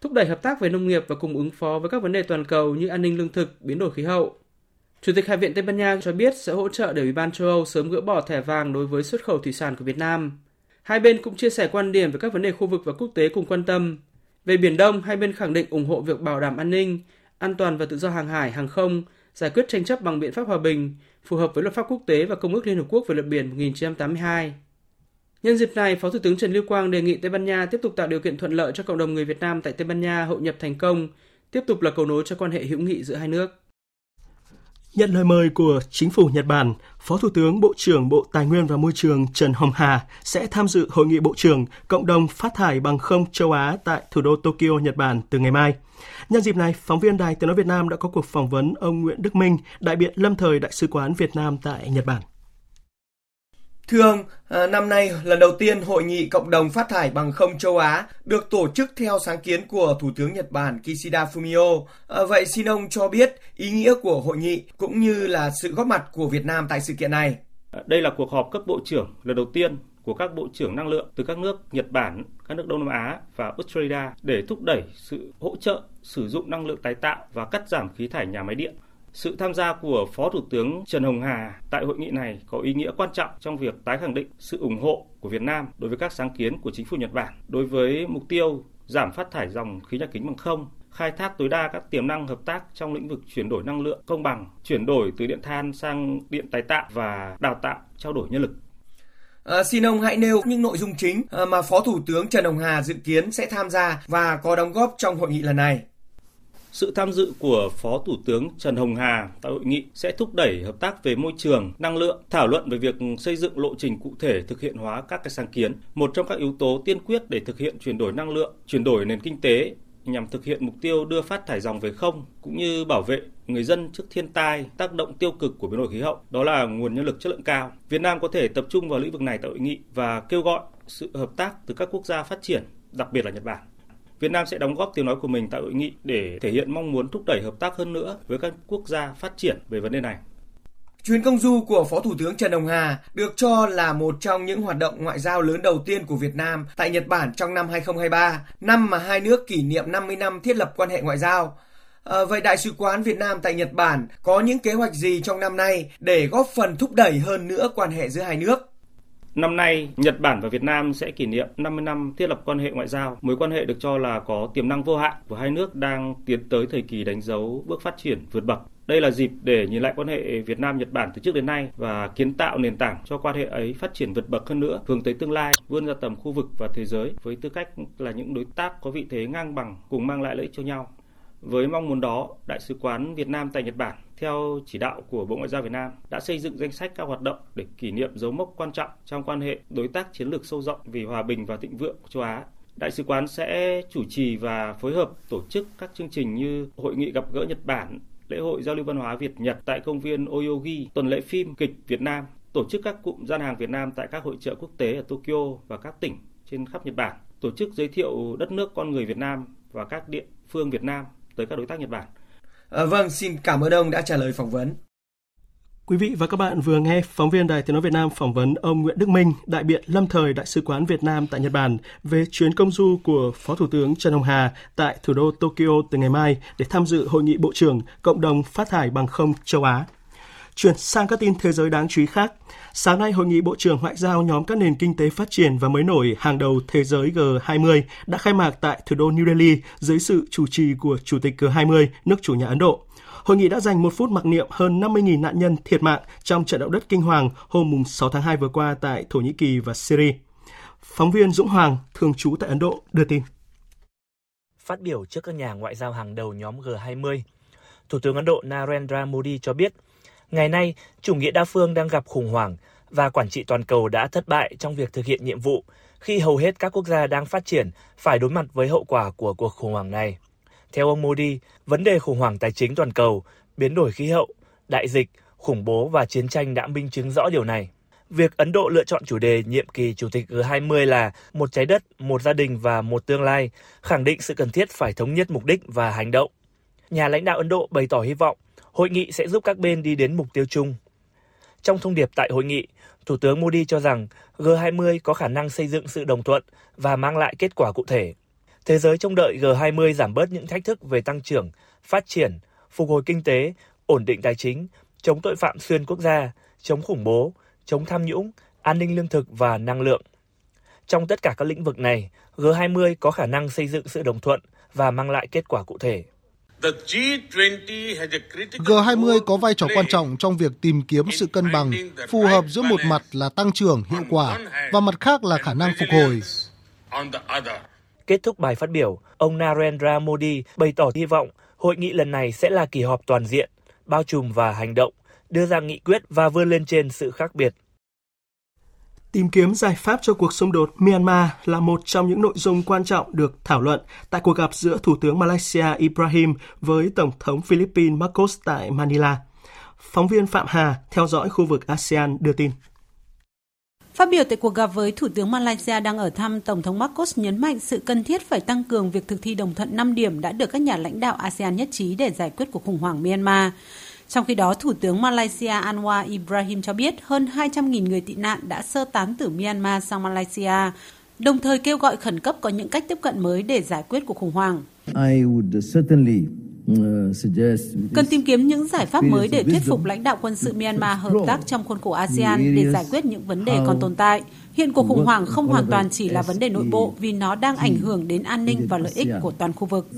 thúc đẩy hợp tác về nông nghiệp và cùng ứng phó với các vấn đề toàn cầu như an ninh lương thực, biến đổi khí hậu. Chủ tịch Hạ viện Tây Ban Nha cho biết sẽ hỗ trợ để Ủy ban châu Âu sớm gỡ bỏ thẻ vàng đối với xuất khẩu thủy sản của Việt Nam. Hai bên cũng chia sẻ quan điểm về các vấn đề khu vực và quốc tế cùng quan tâm. Về Biển Đông, hai bên khẳng định ủng hộ việc bảo đảm an ninh, an toàn và tự do hàng hải, hàng không, giải quyết tranh chấp bằng biện pháp hòa bình, phù hợp với luật pháp quốc tế và Công ước Liên Hợp Quốc về luật biển 1982. Nhân dịp này, Phó Thủ tướng Trần Lưu Quang đề nghị Tây Ban Nha tiếp tục tạo điều kiện thuận lợi cho cộng đồng người Việt Nam tại Tây Ban Nha hội nhập thành công, tiếp tục là cầu nối cho quan hệ hữu nghị giữa hai nước. Nhận lời mời của chính phủ Nhật Bản, Phó Thủ tướng Bộ trưởng Bộ Tài nguyên và Môi trường Trần Hồng Hà sẽ tham dự hội nghị Bộ trưởng Cộng đồng Phát thải bằng không châu Á tại thủ đô Tokyo, Nhật Bản từ ngày mai. Nhân dịp này, phóng viên Đài Tiếng Nói Việt Nam đã có cuộc phỏng vấn ông Nguyễn Đức Minh, đại biện lâm thời Đại sứ quán Việt Nam tại Nhật Bản. Thưa ông, ờ, năm nay lần đầu tiên Hội nghị Cộng đồng Phát thải bằng không châu Á được tổ chức theo sáng kiến của Thủ tướng Nhật Bản Kishida Fumio. Ờ, vậy xin ông cho biết ý nghĩa của hội nghị cũng như là sự góp mặt của Việt Nam tại sự kiện này. Đây là cuộc họp cấp bộ trưởng lần đầu tiên của các bộ trưởng năng lượng từ các nước Nhật Bản, các nước Đông Nam Á và Australia để thúc đẩy sự hỗ trợ sử dụng năng lượng tái tạo và cắt giảm khí thải nhà máy điện. Sự tham gia của Phó Thủ tướng Trần Hồng Hà tại hội nghị này có ý nghĩa quan trọng trong việc tái khẳng định sự ủng hộ của Việt Nam đối với các sáng kiến của chính phủ Nhật Bản đối với mục tiêu giảm phát thải dòng khí nhà kính bằng không, khai thác tối đa các tiềm năng hợp tác trong lĩnh vực chuyển đổi năng lượng công bằng, chuyển đổi từ điện than sang điện tái tạo và đào tạo, trao đổi nhân lực. À, xin ông hãy nêu những nội dung chính à, mà Phó Thủ tướng Trần Hồng Hà dự kiến sẽ tham gia và có đóng góp trong hội nghị lần này. Sự tham dự của Phó Thủ tướng Trần Hồng Hà tại hội nghị sẽ thúc đẩy hợp tác về môi trường, năng lượng, thảo luận về việc xây dựng lộ trình cụ thể thực hiện hóa các cái sáng kiến. Một trong các yếu tố tiên quyết để thực hiện chuyển đổi năng lượng, chuyển đổi nền kinh tế nhằm thực hiện mục tiêu đưa phát thải dòng về không cũng như bảo vệ người dân trước thiên tai, tác động tiêu cực của biến đổi khí hậu, đó là nguồn nhân lực chất lượng cao. Việt Nam có thể tập trung vào lĩnh vực này tại hội nghị và kêu gọi sự hợp tác từ các quốc gia phát triển, đặc biệt là Nhật Bản. Việt Nam sẽ đóng góp tiếng nói của mình tại hội nghị để thể hiện mong muốn thúc đẩy hợp tác hơn nữa với các quốc gia phát triển về vấn đề này. Chuyến công du của Phó Thủ tướng Trần Hồng Hà được cho là một trong những hoạt động ngoại giao lớn đầu tiên của Việt Nam tại Nhật Bản trong năm 2023, năm mà hai nước kỷ niệm 50 năm thiết lập quan hệ ngoại giao. À, vậy Đại sứ quán Việt Nam tại Nhật Bản có những kế hoạch gì trong năm nay để góp phần thúc đẩy hơn nữa quan hệ giữa hai nước? Năm nay, Nhật Bản và Việt Nam sẽ kỷ niệm 50 năm thiết lập quan hệ ngoại giao. Mối quan hệ được cho là có tiềm năng vô hạn của hai nước đang tiến tới thời kỳ đánh dấu bước phát triển vượt bậc. Đây là dịp để nhìn lại quan hệ Việt Nam Nhật Bản từ trước đến nay và kiến tạo nền tảng cho quan hệ ấy phát triển vượt bậc hơn nữa, hướng tới tương lai, vươn ra tầm khu vực và thế giới với tư cách là những đối tác có vị thế ngang bằng cùng mang lại lợi ích cho nhau. Với mong muốn đó, Đại sứ quán Việt Nam tại Nhật Bản theo chỉ đạo của Bộ Ngoại giao Việt Nam đã xây dựng danh sách các hoạt động để kỷ niệm dấu mốc quan trọng trong quan hệ đối tác chiến lược sâu rộng vì hòa bình và thịnh vượng của châu Á. Đại sứ quán sẽ chủ trì và phối hợp tổ chức các chương trình như hội nghị gặp gỡ Nhật Bản, lễ hội giao lưu văn hóa Việt Nhật tại công viên Oyogi, tuần lễ phim kịch Việt Nam, tổ chức các cụm gian hàng Việt Nam tại các hội trợ quốc tế ở Tokyo và các tỉnh trên khắp Nhật Bản, tổ chức giới thiệu đất nước con người Việt Nam và các địa phương Việt Nam tới các đối tác Nhật Bản. À, vâng, xin cảm ơn ông đã trả lời phỏng vấn. Quý vị và các bạn vừa nghe phóng viên Đài Tiếng Nói Việt Nam phỏng vấn ông Nguyễn Đức Minh, đại biện lâm thời Đại sứ quán Việt Nam tại Nhật Bản về chuyến công du của Phó Thủ tướng Trần Hồng Hà tại thủ đô Tokyo từ ngày mai để tham dự Hội nghị Bộ trưởng Cộng đồng Phát thải bằng không châu Á. Chuyển sang các tin thế giới đáng chú ý khác. Sáng nay, Hội nghị Bộ trưởng Ngoại giao nhóm các nền kinh tế phát triển và mới nổi hàng đầu thế giới G20 đã khai mạc tại thủ đô New Delhi dưới sự chủ trì của Chủ tịch G20, nước chủ nhà Ấn Độ. Hội nghị đã dành một phút mặc niệm hơn 50.000 nạn nhân thiệt mạng trong trận động đất kinh hoàng hôm 6 tháng 2 vừa qua tại Thổ Nhĩ Kỳ và Syria. Phóng viên Dũng Hoàng, thường trú tại Ấn Độ, đưa tin. Phát biểu trước các nhà ngoại giao hàng đầu nhóm G20, Thủ tướng Ấn Độ Narendra Modi cho biết Ngày nay, chủ nghĩa đa phương đang gặp khủng hoảng và quản trị toàn cầu đã thất bại trong việc thực hiện nhiệm vụ khi hầu hết các quốc gia đang phát triển phải đối mặt với hậu quả của cuộc khủng hoảng này. Theo ông Modi, vấn đề khủng hoảng tài chính toàn cầu, biến đổi khí hậu, đại dịch, khủng bố và chiến tranh đã minh chứng rõ điều này. Việc Ấn Độ lựa chọn chủ đề nhiệm kỳ Chủ tịch G20 là một trái đất, một gia đình và một tương lai, khẳng định sự cần thiết phải thống nhất mục đích và hành động. Nhà lãnh đạo Ấn Độ bày tỏ hy vọng hội nghị sẽ giúp các bên đi đến mục tiêu chung. Trong thông điệp tại hội nghị, Thủ tướng Modi cho rằng G20 có khả năng xây dựng sự đồng thuận và mang lại kết quả cụ thể. Thế giới trông đợi G20 giảm bớt những thách thức về tăng trưởng, phát triển, phục hồi kinh tế, ổn định tài chính, chống tội phạm xuyên quốc gia, chống khủng bố, chống tham nhũng, an ninh lương thực và năng lượng. Trong tất cả các lĩnh vực này, G20 có khả năng xây dựng sự đồng thuận và mang lại kết quả cụ thể. G20 có vai trò quan trọng trong việc tìm kiếm sự cân bằng phù hợp giữa một mặt là tăng trưởng hiệu quả và mặt khác là khả năng phục hồi. Kết thúc bài phát biểu, ông Narendra Modi bày tỏ hy vọng hội nghị lần này sẽ là kỳ họp toàn diện, bao trùm và hành động, đưa ra nghị quyết và vươn lên trên sự khác biệt. Tìm kiếm giải pháp cho cuộc xung đột Myanmar là một trong những nội dung quan trọng được thảo luận tại cuộc gặp giữa Thủ tướng Malaysia Ibrahim với Tổng thống Philippines Marcos tại Manila. Phóng viên Phạm Hà theo dõi khu vực ASEAN đưa tin. Phát biểu tại cuộc gặp với Thủ tướng Malaysia đang ở thăm, Tổng thống Marcos nhấn mạnh sự cần thiết phải tăng cường việc thực thi đồng thuận 5 điểm đã được các nhà lãnh đạo ASEAN nhất trí để giải quyết cuộc khủng hoảng Myanmar. Trong khi đó, Thủ tướng Malaysia Anwar Ibrahim cho biết hơn 200.000 người tị nạn đã sơ tán từ Myanmar sang Malaysia, đồng thời kêu gọi khẩn cấp có những cách tiếp cận mới để giải quyết cuộc khủng hoảng. I would certainly Cần tìm kiếm những giải pháp mới để thuyết phục lãnh đạo quân sự Myanmar hợp tác trong khuôn khổ ASEAN để giải quyết những vấn đề còn tồn tại. Hiện cuộc khủng hoảng không hoàn toàn chỉ là vấn đề nội bộ vì nó đang ảnh hưởng đến an ninh và lợi ích của toàn khu vực.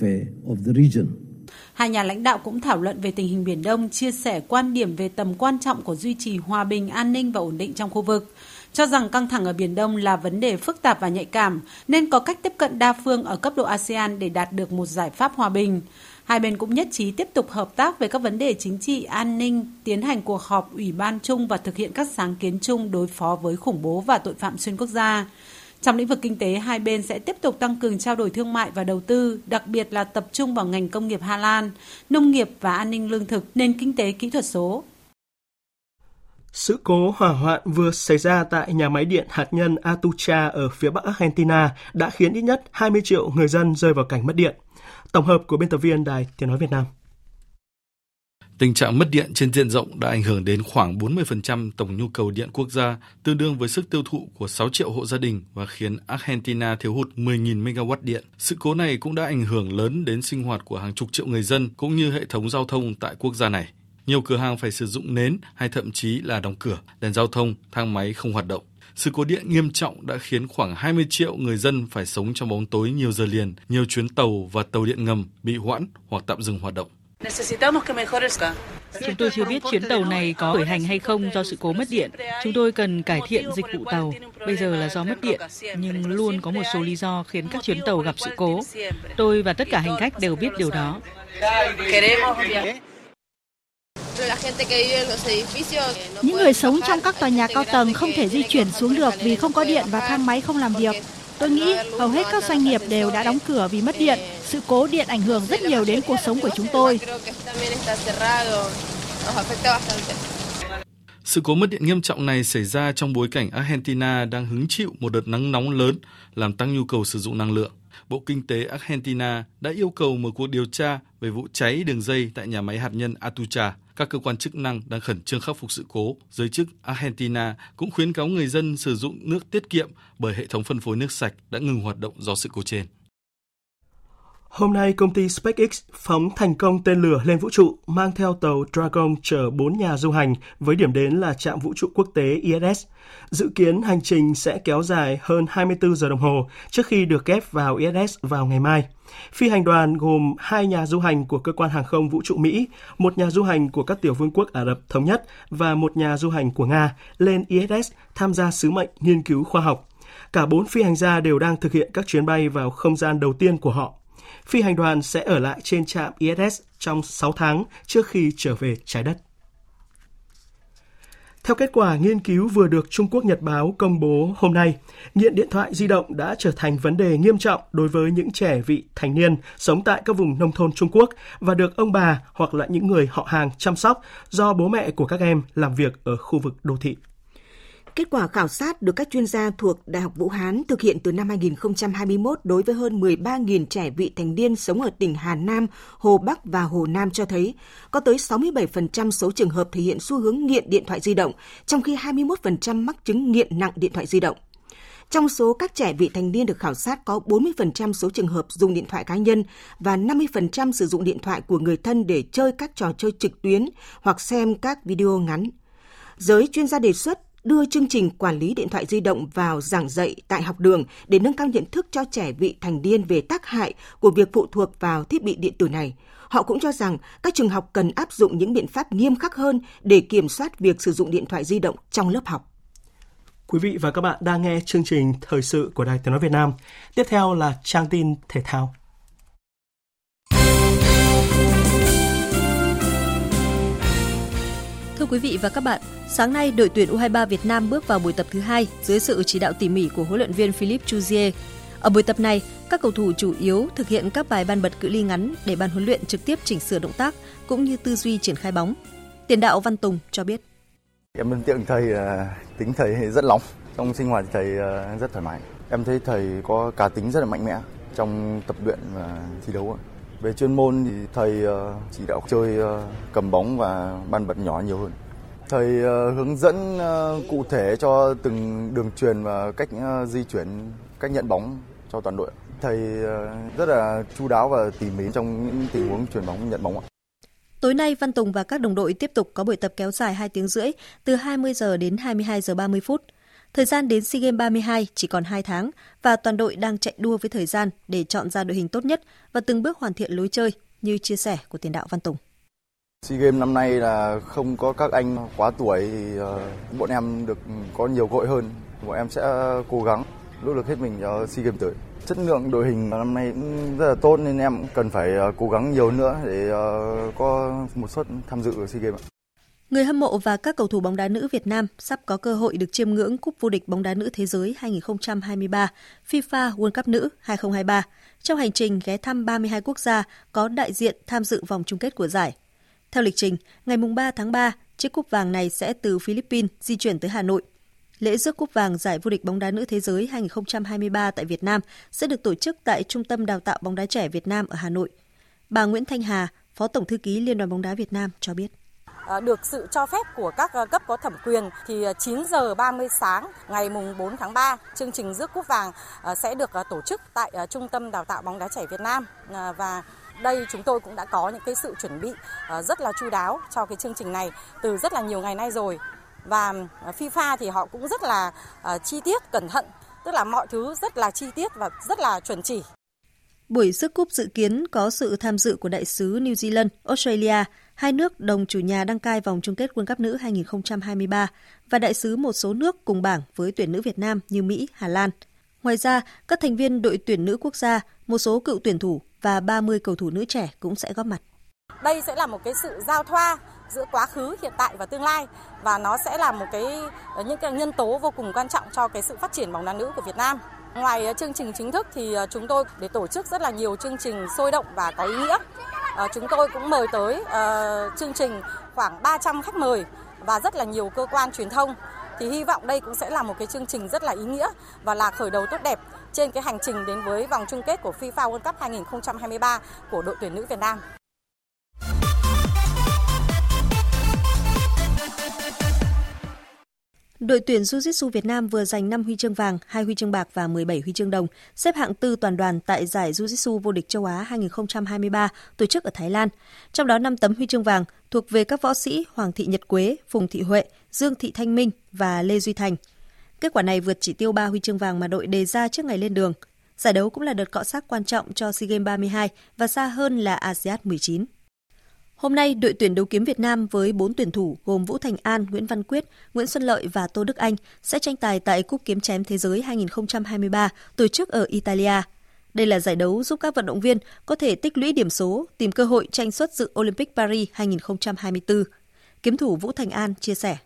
Hai nhà lãnh đạo cũng thảo luận về tình hình Biển Đông, chia sẻ quan điểm về tầm quan trọng của duy trì hòa bình, an ninh và ổn định trong khu vực cho rằng căng thẳng ở Biển Đông là vấn đề phức tạp và nhạy cảm, nên có cách tiếp cận đa phương ở cấp độ ASEAN để đạt được một giải pháp hòa bình. Hai bên cũng nhất trí tiếp tục hợp tác về các vấn đề chính trị, an ninh, tiến hành cuộc họp ủy ban chung và thực hiện các sáng kiến chung đối phó với khủng bố và tội phạm xuyên quốc gia. Trong lĩnh vực kinh tế, hai bên sẽ tiếp tục tăng cường trao đổi thương mại và đầu tư, đặc biệt là tập trung vào ngành công nghiệp Hà Lan, nông nghiệp và an ninh lương thực, nền kinh tế kỹ thuật số. Sự cố hỏa hoạn vừa xảy ra tại nhà máy điện hạt nhân Atucha ở phía bắc Argentina đã khiến ít nhất 20 triệu người dân rơi vào cảnh mất điện. Tổng hợp của biên tập viên Đài Tiếng Nói Việt Nam. Tình trạng mất điện trên diện rộng đã ảnh hưởng đến khoảng 40% tổng nhu cầu điện quốc gia, tương đương với sức tiêu thụ của 6 triệu hộ gia đình và khiến Argentina thiếu hụt 10.000 MW điện. Sự cố này cũng đã ảnh hưởng lớn đến sinh hoạt của hàng chục triệu người dân cũng như hệ thống giao thông tại quốc gia này. Nhiều cửa hàng phải sử dụng nến hay thậm chí là đóng cửa, đèn giao thông, thang máy không hoạt động. Sự cố điện nghiêm trọng đã khiến khoảng 20 triệu người dân phải sống trong bóng tối nhiều giờ liền, nhiều chuyến tàu và tàu điện ngầm bị hoãn hoặc tạm dừng hoạt động. Chúng tôi chưa biết chuyến tàu này có khởi hành hay không do sự cố mất điện. Chúng tôi cần cải thiện dịch vụ tàu. Bây giờ là do mất điện, nhưng luôn có một số lý do khiến các chuyến tàu gặp sự cố. Tôi và tất cả hành khách đều biết điều đó. Những người sống trong các tòa nhà cao tầng không thể di chuyển xuống được vì không có điện và thang máy không làm việc. Tôi nghĩ hầu hết các doanh nghiệp đều đã đóng cửa vì mất điện. Sự cố điện ảnh hưởng rất nhiều đến cuộc sống của chúng tôi. Sự cố mất điện nghiêm trọng này xảy ra trong bối cảnh Argentina đang hứng chịu một đợt nắng nóng lớn, làm tăng nhu cầu sử dụng năng lượng. Bộ Kinh tế Argentina đã yêu cầu một cuộc điều tra về vụ cháy đường dây tại nhà máy hạt nhân Atucha. Các cơ quan chức năng đang khẩn trương khắc phục sự cố. Giới chức Argentina cũng khuyến cáo người dân sử dụng nước tiết kiệm bởi hệ thống phân phối nước sạch đã ngừng hoạt động do sự cố trên. Hôm nay, công ty SpaceX phóng thành công tên lửa lên vũ trụ mang theo tàu Dragon chở 4 nhà du hành với điểm đến là trạm vũ trụ quốc tế ISS. Dự kiến hành trình sẽ kéo dài hơn 24 giờ đồng hồ trước khi được ghép vào ISS vào ngày mai. Phi hành đoàn gồm hai nhà du hành của cơ quan hàng không vũ trụ Mỹ, một nhà du hành của các tiểu vương quốc Ả Rập Thống Nhất và một nhà du hành của Nga lên ISS tham gia sứ mệnh nghiên cứu khoa học. Cả bốn phi hành gia đều đang thực hiện các chuyến bay vào không gian đầu tiên của họ. Phi hành đoàn sẽ ở lại trên trạm ISS trong 6 tháng trước khi trở về trái đất. Theo kết quả nghiên cứu vừa được Trung Quốc Nhật Báo công bố hôm nay, nghiện điện thoại di động đã trở thành vấn đề nghiêm trọng đối với những trẻ vị thành niên sống tại các vùng nông thôn Trung Quốc và được ông bà hoặc là những người họ hàng chăm sóc do bố mẹ của các em làm việc ở khu vực đô thị. Kết quả khảo sát được các chuyên gia thuộc Đại học Vũ Hán thực hiện từ năm 2021 đối với hơn 13.000 trẻ vị thành niên sống ở tỉnh Hà Nam, Hồ Bắc và Hồ Nam cho thấy có tới 67% số trường hợp thể hiện xu hướng nghiện điện thoại di động, trong khi 21% mắc chứng nghiện nặng điện thoại di động. Trong số các trẻ vị thành niên được khảo sát có 40% số trường hợp dùng điện thoại cá nhân và 50% sử dụng điện thoại của người thân để chơi các trò chơi trực tuyến hoặc xem các video ngắn. Giới chuyên gia đề xuất đưa chương trình quản lý điện thoại di động vào giảng dạy tại học đường để nâng cao nhận thức cho trẻ vị thành niên về tác hại của việc phụ thuộc vào thiết bị điện tử này. Họ cũng cho rằng các trường học cần áp dụng những biện pháp nghiêm khắc hơn để kiểm soát việc sử dụng điện thoại di động trong lớp học. Quý vị và các bạn đang nghe chương trình thời sự của Đài Tiếng nói Việt Nam. Tiếp theo là trang tin thể thao. Quý vị và các bạn, sáng nay đội tuyển U23 Việt Nam bước vào buổi tập thứ hai dưới sự chỉ đạo tỉ mỉ của huấn luyện viên Philippe Chuzier. Ở buổi tập này, các cầu thủ chủ yếu thực hiện các bài ban bật cự ly ngắn để ban huấn luyện trực tiếp chỉnh sửa động tác cũng như tư duy triển khai bóng. Tiền đạo Văn Tùng cho biết. Em ấn tượng thầy à, tính thầy rất nóng, trong sinh hoạt thầy à, rất thoải mái. Em thấy thầy có cá tính rất là mạnh mẽ trong tập luyện và thi đấu. Về chuyên môn thì thầy à, chỉ đạo chơi cầm bóng và ban bật nhỏ nhiều hơn. Thầy ờ, hướng dẫn ờ, cụ thể cho từng đường truyền và cách ờ, di chuyển, cách nhận bóng cho toàn đội. Thầy rất là chu đáo và tỉ mỉ trong những tình huống chuyển bóng nhận bóng ạ. Tối nay Văn Tùng và các đồng đội tiếp tục có buổi tập kéo dài 2 tiếng rưỡi từ 20 giờ đến 22 giờ 30 phút. Thời gian đến SEA Games 32 chỉ còn 2 tháng và toàn đội đang chạy đua với thời gian để chọn ra đội hình tốt nhất và từng bước hoàn thiện lối chơi như chia sẻ của tiền đạo Văn Tùng. SEA Games năm nay là không có các anh quá tuổi thì ờ, bọn em được có nhiều cơ hội hơn. Bọn em sẽ ờ, cố gắng nỗ lực hết mình cho SEA Games tới. Chất lượng đội hình năm nay cũng rất là tốt nên em cần phải ờ, cố gắng nhiều nữa để có một suất tham dự SEA Games. Người hâm mộ và các cầu thủ bóng đá nữ Việt Nam sắp có cơ hội được chiêm ngưỡng Cúp vô địch bóng đá nữ thế giới 2023 FIFA World Cup nữ 2023 trong hành trình ghé thăm 32 quốc gia có đại diện tham dự vòng chung kết của giải. Theo lịch trình, ngày 3 tháng 3, chiếc cúp vàng này sẽ từ Philippines di chuyển tới Hà Nội. Lễ rước cúp vàng giải vô địch bóng đá nữ thế giới 2023 tại Việt Nam sẽ được tổ chức tại Trung tâm Đào tạo bóng đá trẻ Việt Nam ở Hà Nội. Bà Nguyễn Thanh Hà, Phó Tổng thư ký Liên đoàn bóng đá Việt Nam cho biết. À, được sự cho phép của các à, cấp có thẩm quyền thì à, 9 giờ 30 sáng ngày mùng 4 tháng 3 chương trình rước cúp vàng sẽ được tổ chức tại Trung tâm Đào tạo bóng đá trẻ Việt Nam và đây chúng tôi cũng đã có những cái sự chuẩn bị ờ, rất là chu đáo cho cái chương trình này từ rất là nhiều ngày nay rồi và ờ, FIFA thì họ cũng rất là ờ, chi tiết cẩn thận tức là mọi thứ rất là chi tiết và rất là chuẩn chỉ Buổi sức cúp dự kiến có sự tham dự của đại sứ New Zealand, Australia, hai nước đồng chủ nhà đăng cai vòng chung kết World Cup nữ 2023 và đại sứ một số nước cùng bảng với tuyển nữ Việt Nam như Mỹ, Hà Lan. Ngoài ra, các thành viên đội tuyển nữ quốc gia, một số cựu tuyển thủ và 30 cầu thủ nữ trẻ cũng sẽ góp mặt. Đây sẽ là một cái sự giao thoa giữa quá khứ, hiện tại và tương lai và nó sẽ là một cái ờ, những cái nhân tố vô cùng quan trọng cho cái sự phát triển bóng đá nữ của Việt Nam. Ngoài ờ, chương trình chính thức thì ờ, chúng tôi để tổ chức rất là nhiều chương trình sôi động và có ý nghĩa. Chúng tôi cũng mời tới chương trình khoảng 300 khách mời và rất là nhiều cơ quan truyền thông. Thì hy vọng đây cũng sẽ là một cái chương trình rất là ý nghĩa và là khởi đầu tốt đẹp trên cái hành trình đến với vòng chung kết của FIFA World Cup 2023 của đội tuyển nữ Việt Nam. Đội tuyển Jiu-Jitsu Việt Nam vừa giành 5 huy chương vàng, 2 huy chương bạc và 17 huy chương đồng, xếp hạng tư toàn đoàn tại giải Jiu-Jitsu vô địch châu Á 2023 tổ chức ở Thái Lan. Trong đó 5 tấm huy chương vàng thuộc về các võ sĩ Hoàng Thị Nhật Quế, Phùng Thị Huệ, Dương Thị Thanh Minh và Lê Duy Thành. Kết quả này vượt chỉ tiêu 3 huy chương vàng mà đội đề ra trước ngày lên đường. Giải đấu cũng là đợt cọ sát quan trọng cho SEA Games 32 và xa hơn là ASEAN 19. Hôm nay, đội tuyển đấu kiếm Việt Nam với 4 tuyển thủ gồm Vũ Thành An, Nguyễn Văn Quyết, Nguyễn Xuân Lợi và Tô Đức Anh sẽ tranh tài tại Cúp Kiếm Chém Thế giới 2023 tổ chức ở Italia. Đây là giải đấu giúp các vận động viên có thể tích lũy điểm số, tìm cơ hội tranh xuất dự Olympic Paris 2024. Kiếm thủ Vũ Thành An chia sẻ.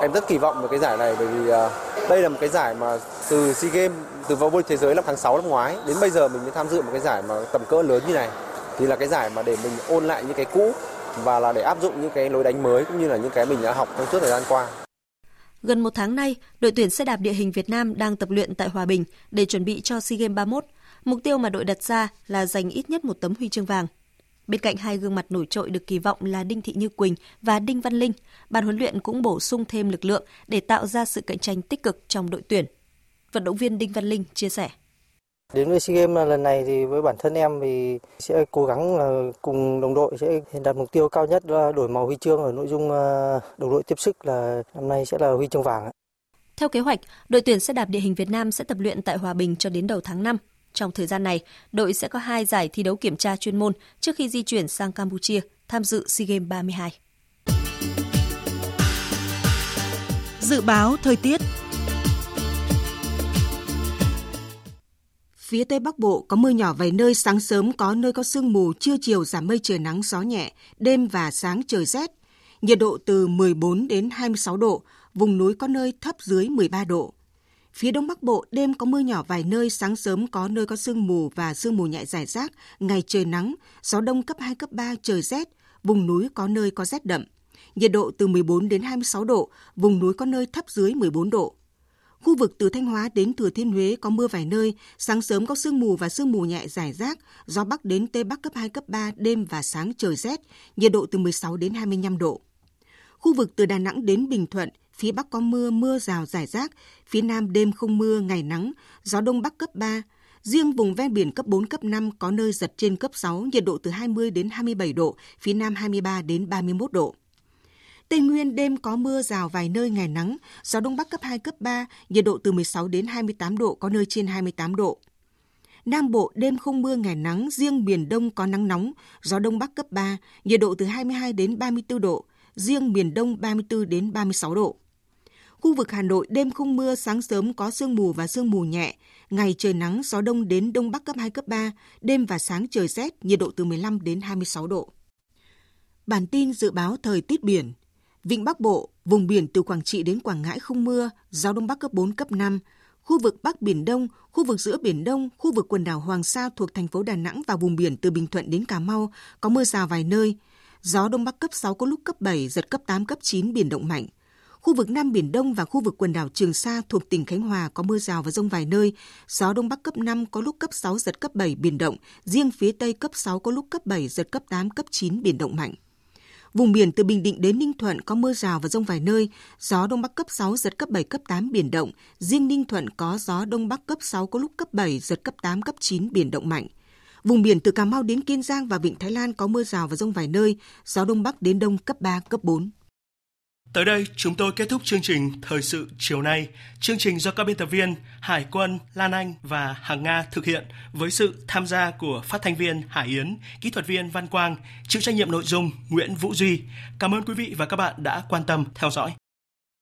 Em rất kỳ vọng vào cái giải này bởi vì à, đây là một cái giải mà từ SEA Games, từ vô địch thế giới năm tháng 6 năm ngoái đến bây giờ mình mới tham dự một cái giải mà tầm cỡ lớn như này thì là cái giải mà để mình ôn lại những cái cũ và là để áp dụng những cái lối đánh mới cũng như là những cái mình đã học trong suốt thời gian qua. Gần một tháng nay, đội tuyển xe đạp địa hình Việt Nam đang tập luyện tại Hòa Bình để chuẩn bị cho SEA Games 31. Mục tiêu mà đội đặt ra là giành ít nhất một tấm huy chương vàng. Bên cạnh hai gương mặt nổi trội được kỳ vọng là Đinh Thị Như Quỳnh và Đinh Văn Linh, ban huấn luyện cũng bổ sung thêm lực lượng để tạo ra sự cạnh tranh tích cực trong đội tuyển. Vận động viên Đinh Văn Linh chia sẻ. Đến với SEA Games lần này thì với bản thân em thì sẽ cố gắng cùng đồng đội sẽ đặt mục tiêu cao nhất là đổi màu huy chương ở nội dung ờ, đồng đội tiếp sức là năm nay sẽ là huy chương vàng. Theo kế hoạch, đội tuyển xe đạp địa hình Việt Nam sẽ tập luyện tại Hòa Bình cho đến đầu tháng 5. Trong thời gian này, đội sẽ có hai giải thi đấu kiểm tra chuyên môn trước khi di chuyển sang Campuchia tham dự SEA Games 32. Dự báo thời tiết Phía Tây Bắc Bộ có mưa nhỏ vài nơi, sáng sớm có nơi có sương mù, trưa chiều giảm mây trời nắng gió nhẹ, đêm và sáng trời rét. Nhiệt độ từ 14 đến 26 độ, vùng núi có nơi thấp dưới 13 độ. Phía Đông Bắc Bộ đêm có mưa nhỏ vài nơi, sáng sớm có nơi có sương mù và sương mù nhẹ rải rác, ngày trời nắng, gió đông cấp 2, cấp 3, trời rét, vùng núi có nơi có rét đậm. Nhiệt độ từ 14 đến 26 độ, vùng núi có nơi thấp dưới 14 độ. Khu vực từ Thanh Hóa đến Thừa Thiên Huế có mưa vài nơi, sáng sớm có sương mù và sương mù nhẹ rải rác, gió Bắc đến Tây Bắc cấp 2, cấp 3, đêm và sáng trời rét, nhiệt độ từ 16 đến 25 độ. Khu vực từ Đà Nẵng đến Bình Thuận, phía Bắc có mưa, mưa rào rải rác, phía Nam đêm không mưa, ngày nắng, gió Đông Bắc cấp 3, Riêng vùng ven biển cấp 4, cấp 5 có nơi giật trên cấp 6, nhiệt độ từ 20 đến 27 độ, phía Nam 23 đến 31 độ. Tây Nguyên đêm có mưa rào vài nơi ngày nắng, gió đông bắc cấp 2, cấp 3, nhiệt độ từ 16 đến 28 độ, có nơi trên 28 độ. Nam Bộ đêm không mưa ngày nắng, riêng miền Đông có nắng nóng, gió Đông Bắc cấp 3, nhiệt độ từ 22 đến 34 độ, riêng miền Đông 34 đến 36 độ. Khu vực Hà Nội đêm không mưa, sáng sớm có sương mù và sương mù nhẹ, ngày trời nắng, gió đông đến đông bắc cấp 2, cấp 3, đêm và sáng trời rét, nhiệt độ từ 15 đến 26 độ. Bản tin dự báo thời tiết biển Vịnh Bắc Bộ, vùng biển từ Quảng Trị đến Quảng Ngãi không mưa, gió đông bắc cấp 4, cấp 5, khu vực Bắc Biển Đông, khu vực giữa Biển Đông, khu vực quần đảo Hoàng Sa thuộc thành phố Đà Nẵng và vùng biển từ Bình Thuận đến Cà Mau có mưa rào vài nơi. Gió Đông Bắc cấp 6 có lúc cấp 7, giật cấp 8, cấp 9, biển động mạnh. Khu vực Nam Biển Đông và khu vực quần đảo Trường Sa thuộc tỉnh Khánh Hòa có mưa rào và rông vài nơi. Gió Đông Bắc cấp 5 có lúc cấp 6, giật cấp 7, biển động. Riêng phía Tây cấp 6 có lúc cấp 7, giật cấp 8, cấp 9, biển động mạnh. Vùng biển từ Bình Định đến Ninh Thuận có mưa rào và rông vài nơi, gió Đông Bắc cấp 6, giật cấp 7, cấp 8, biển động. Riêng Ninh Thuận có gió Đông Bắc cấp 6, có lúc cấp 7, giật cấp 8, cấp 9, biển động mạnh. Vùng biển từ Cà Mau đến Kiên Giang và Vịnh Thái Lan có mưa rào và rông vài nơi, gió Đông Bắc đến Đông cấp 3, cấp 4. Tới đây, chúng tôi kết thúc chương trình Thời sự chiều nay. Chương trình do các biên tập viên Hải quân, Lan Anh và Hằng Nga thực hiện với sự tham gia của phát thanh viên Hải Yến, kỹ thuật viên Văn Quang, chịu trách nhiệm nội dung Nguyễn Vũ Duy. Cảm ơn quý vị và các bạn đã quan tâm theo dõi.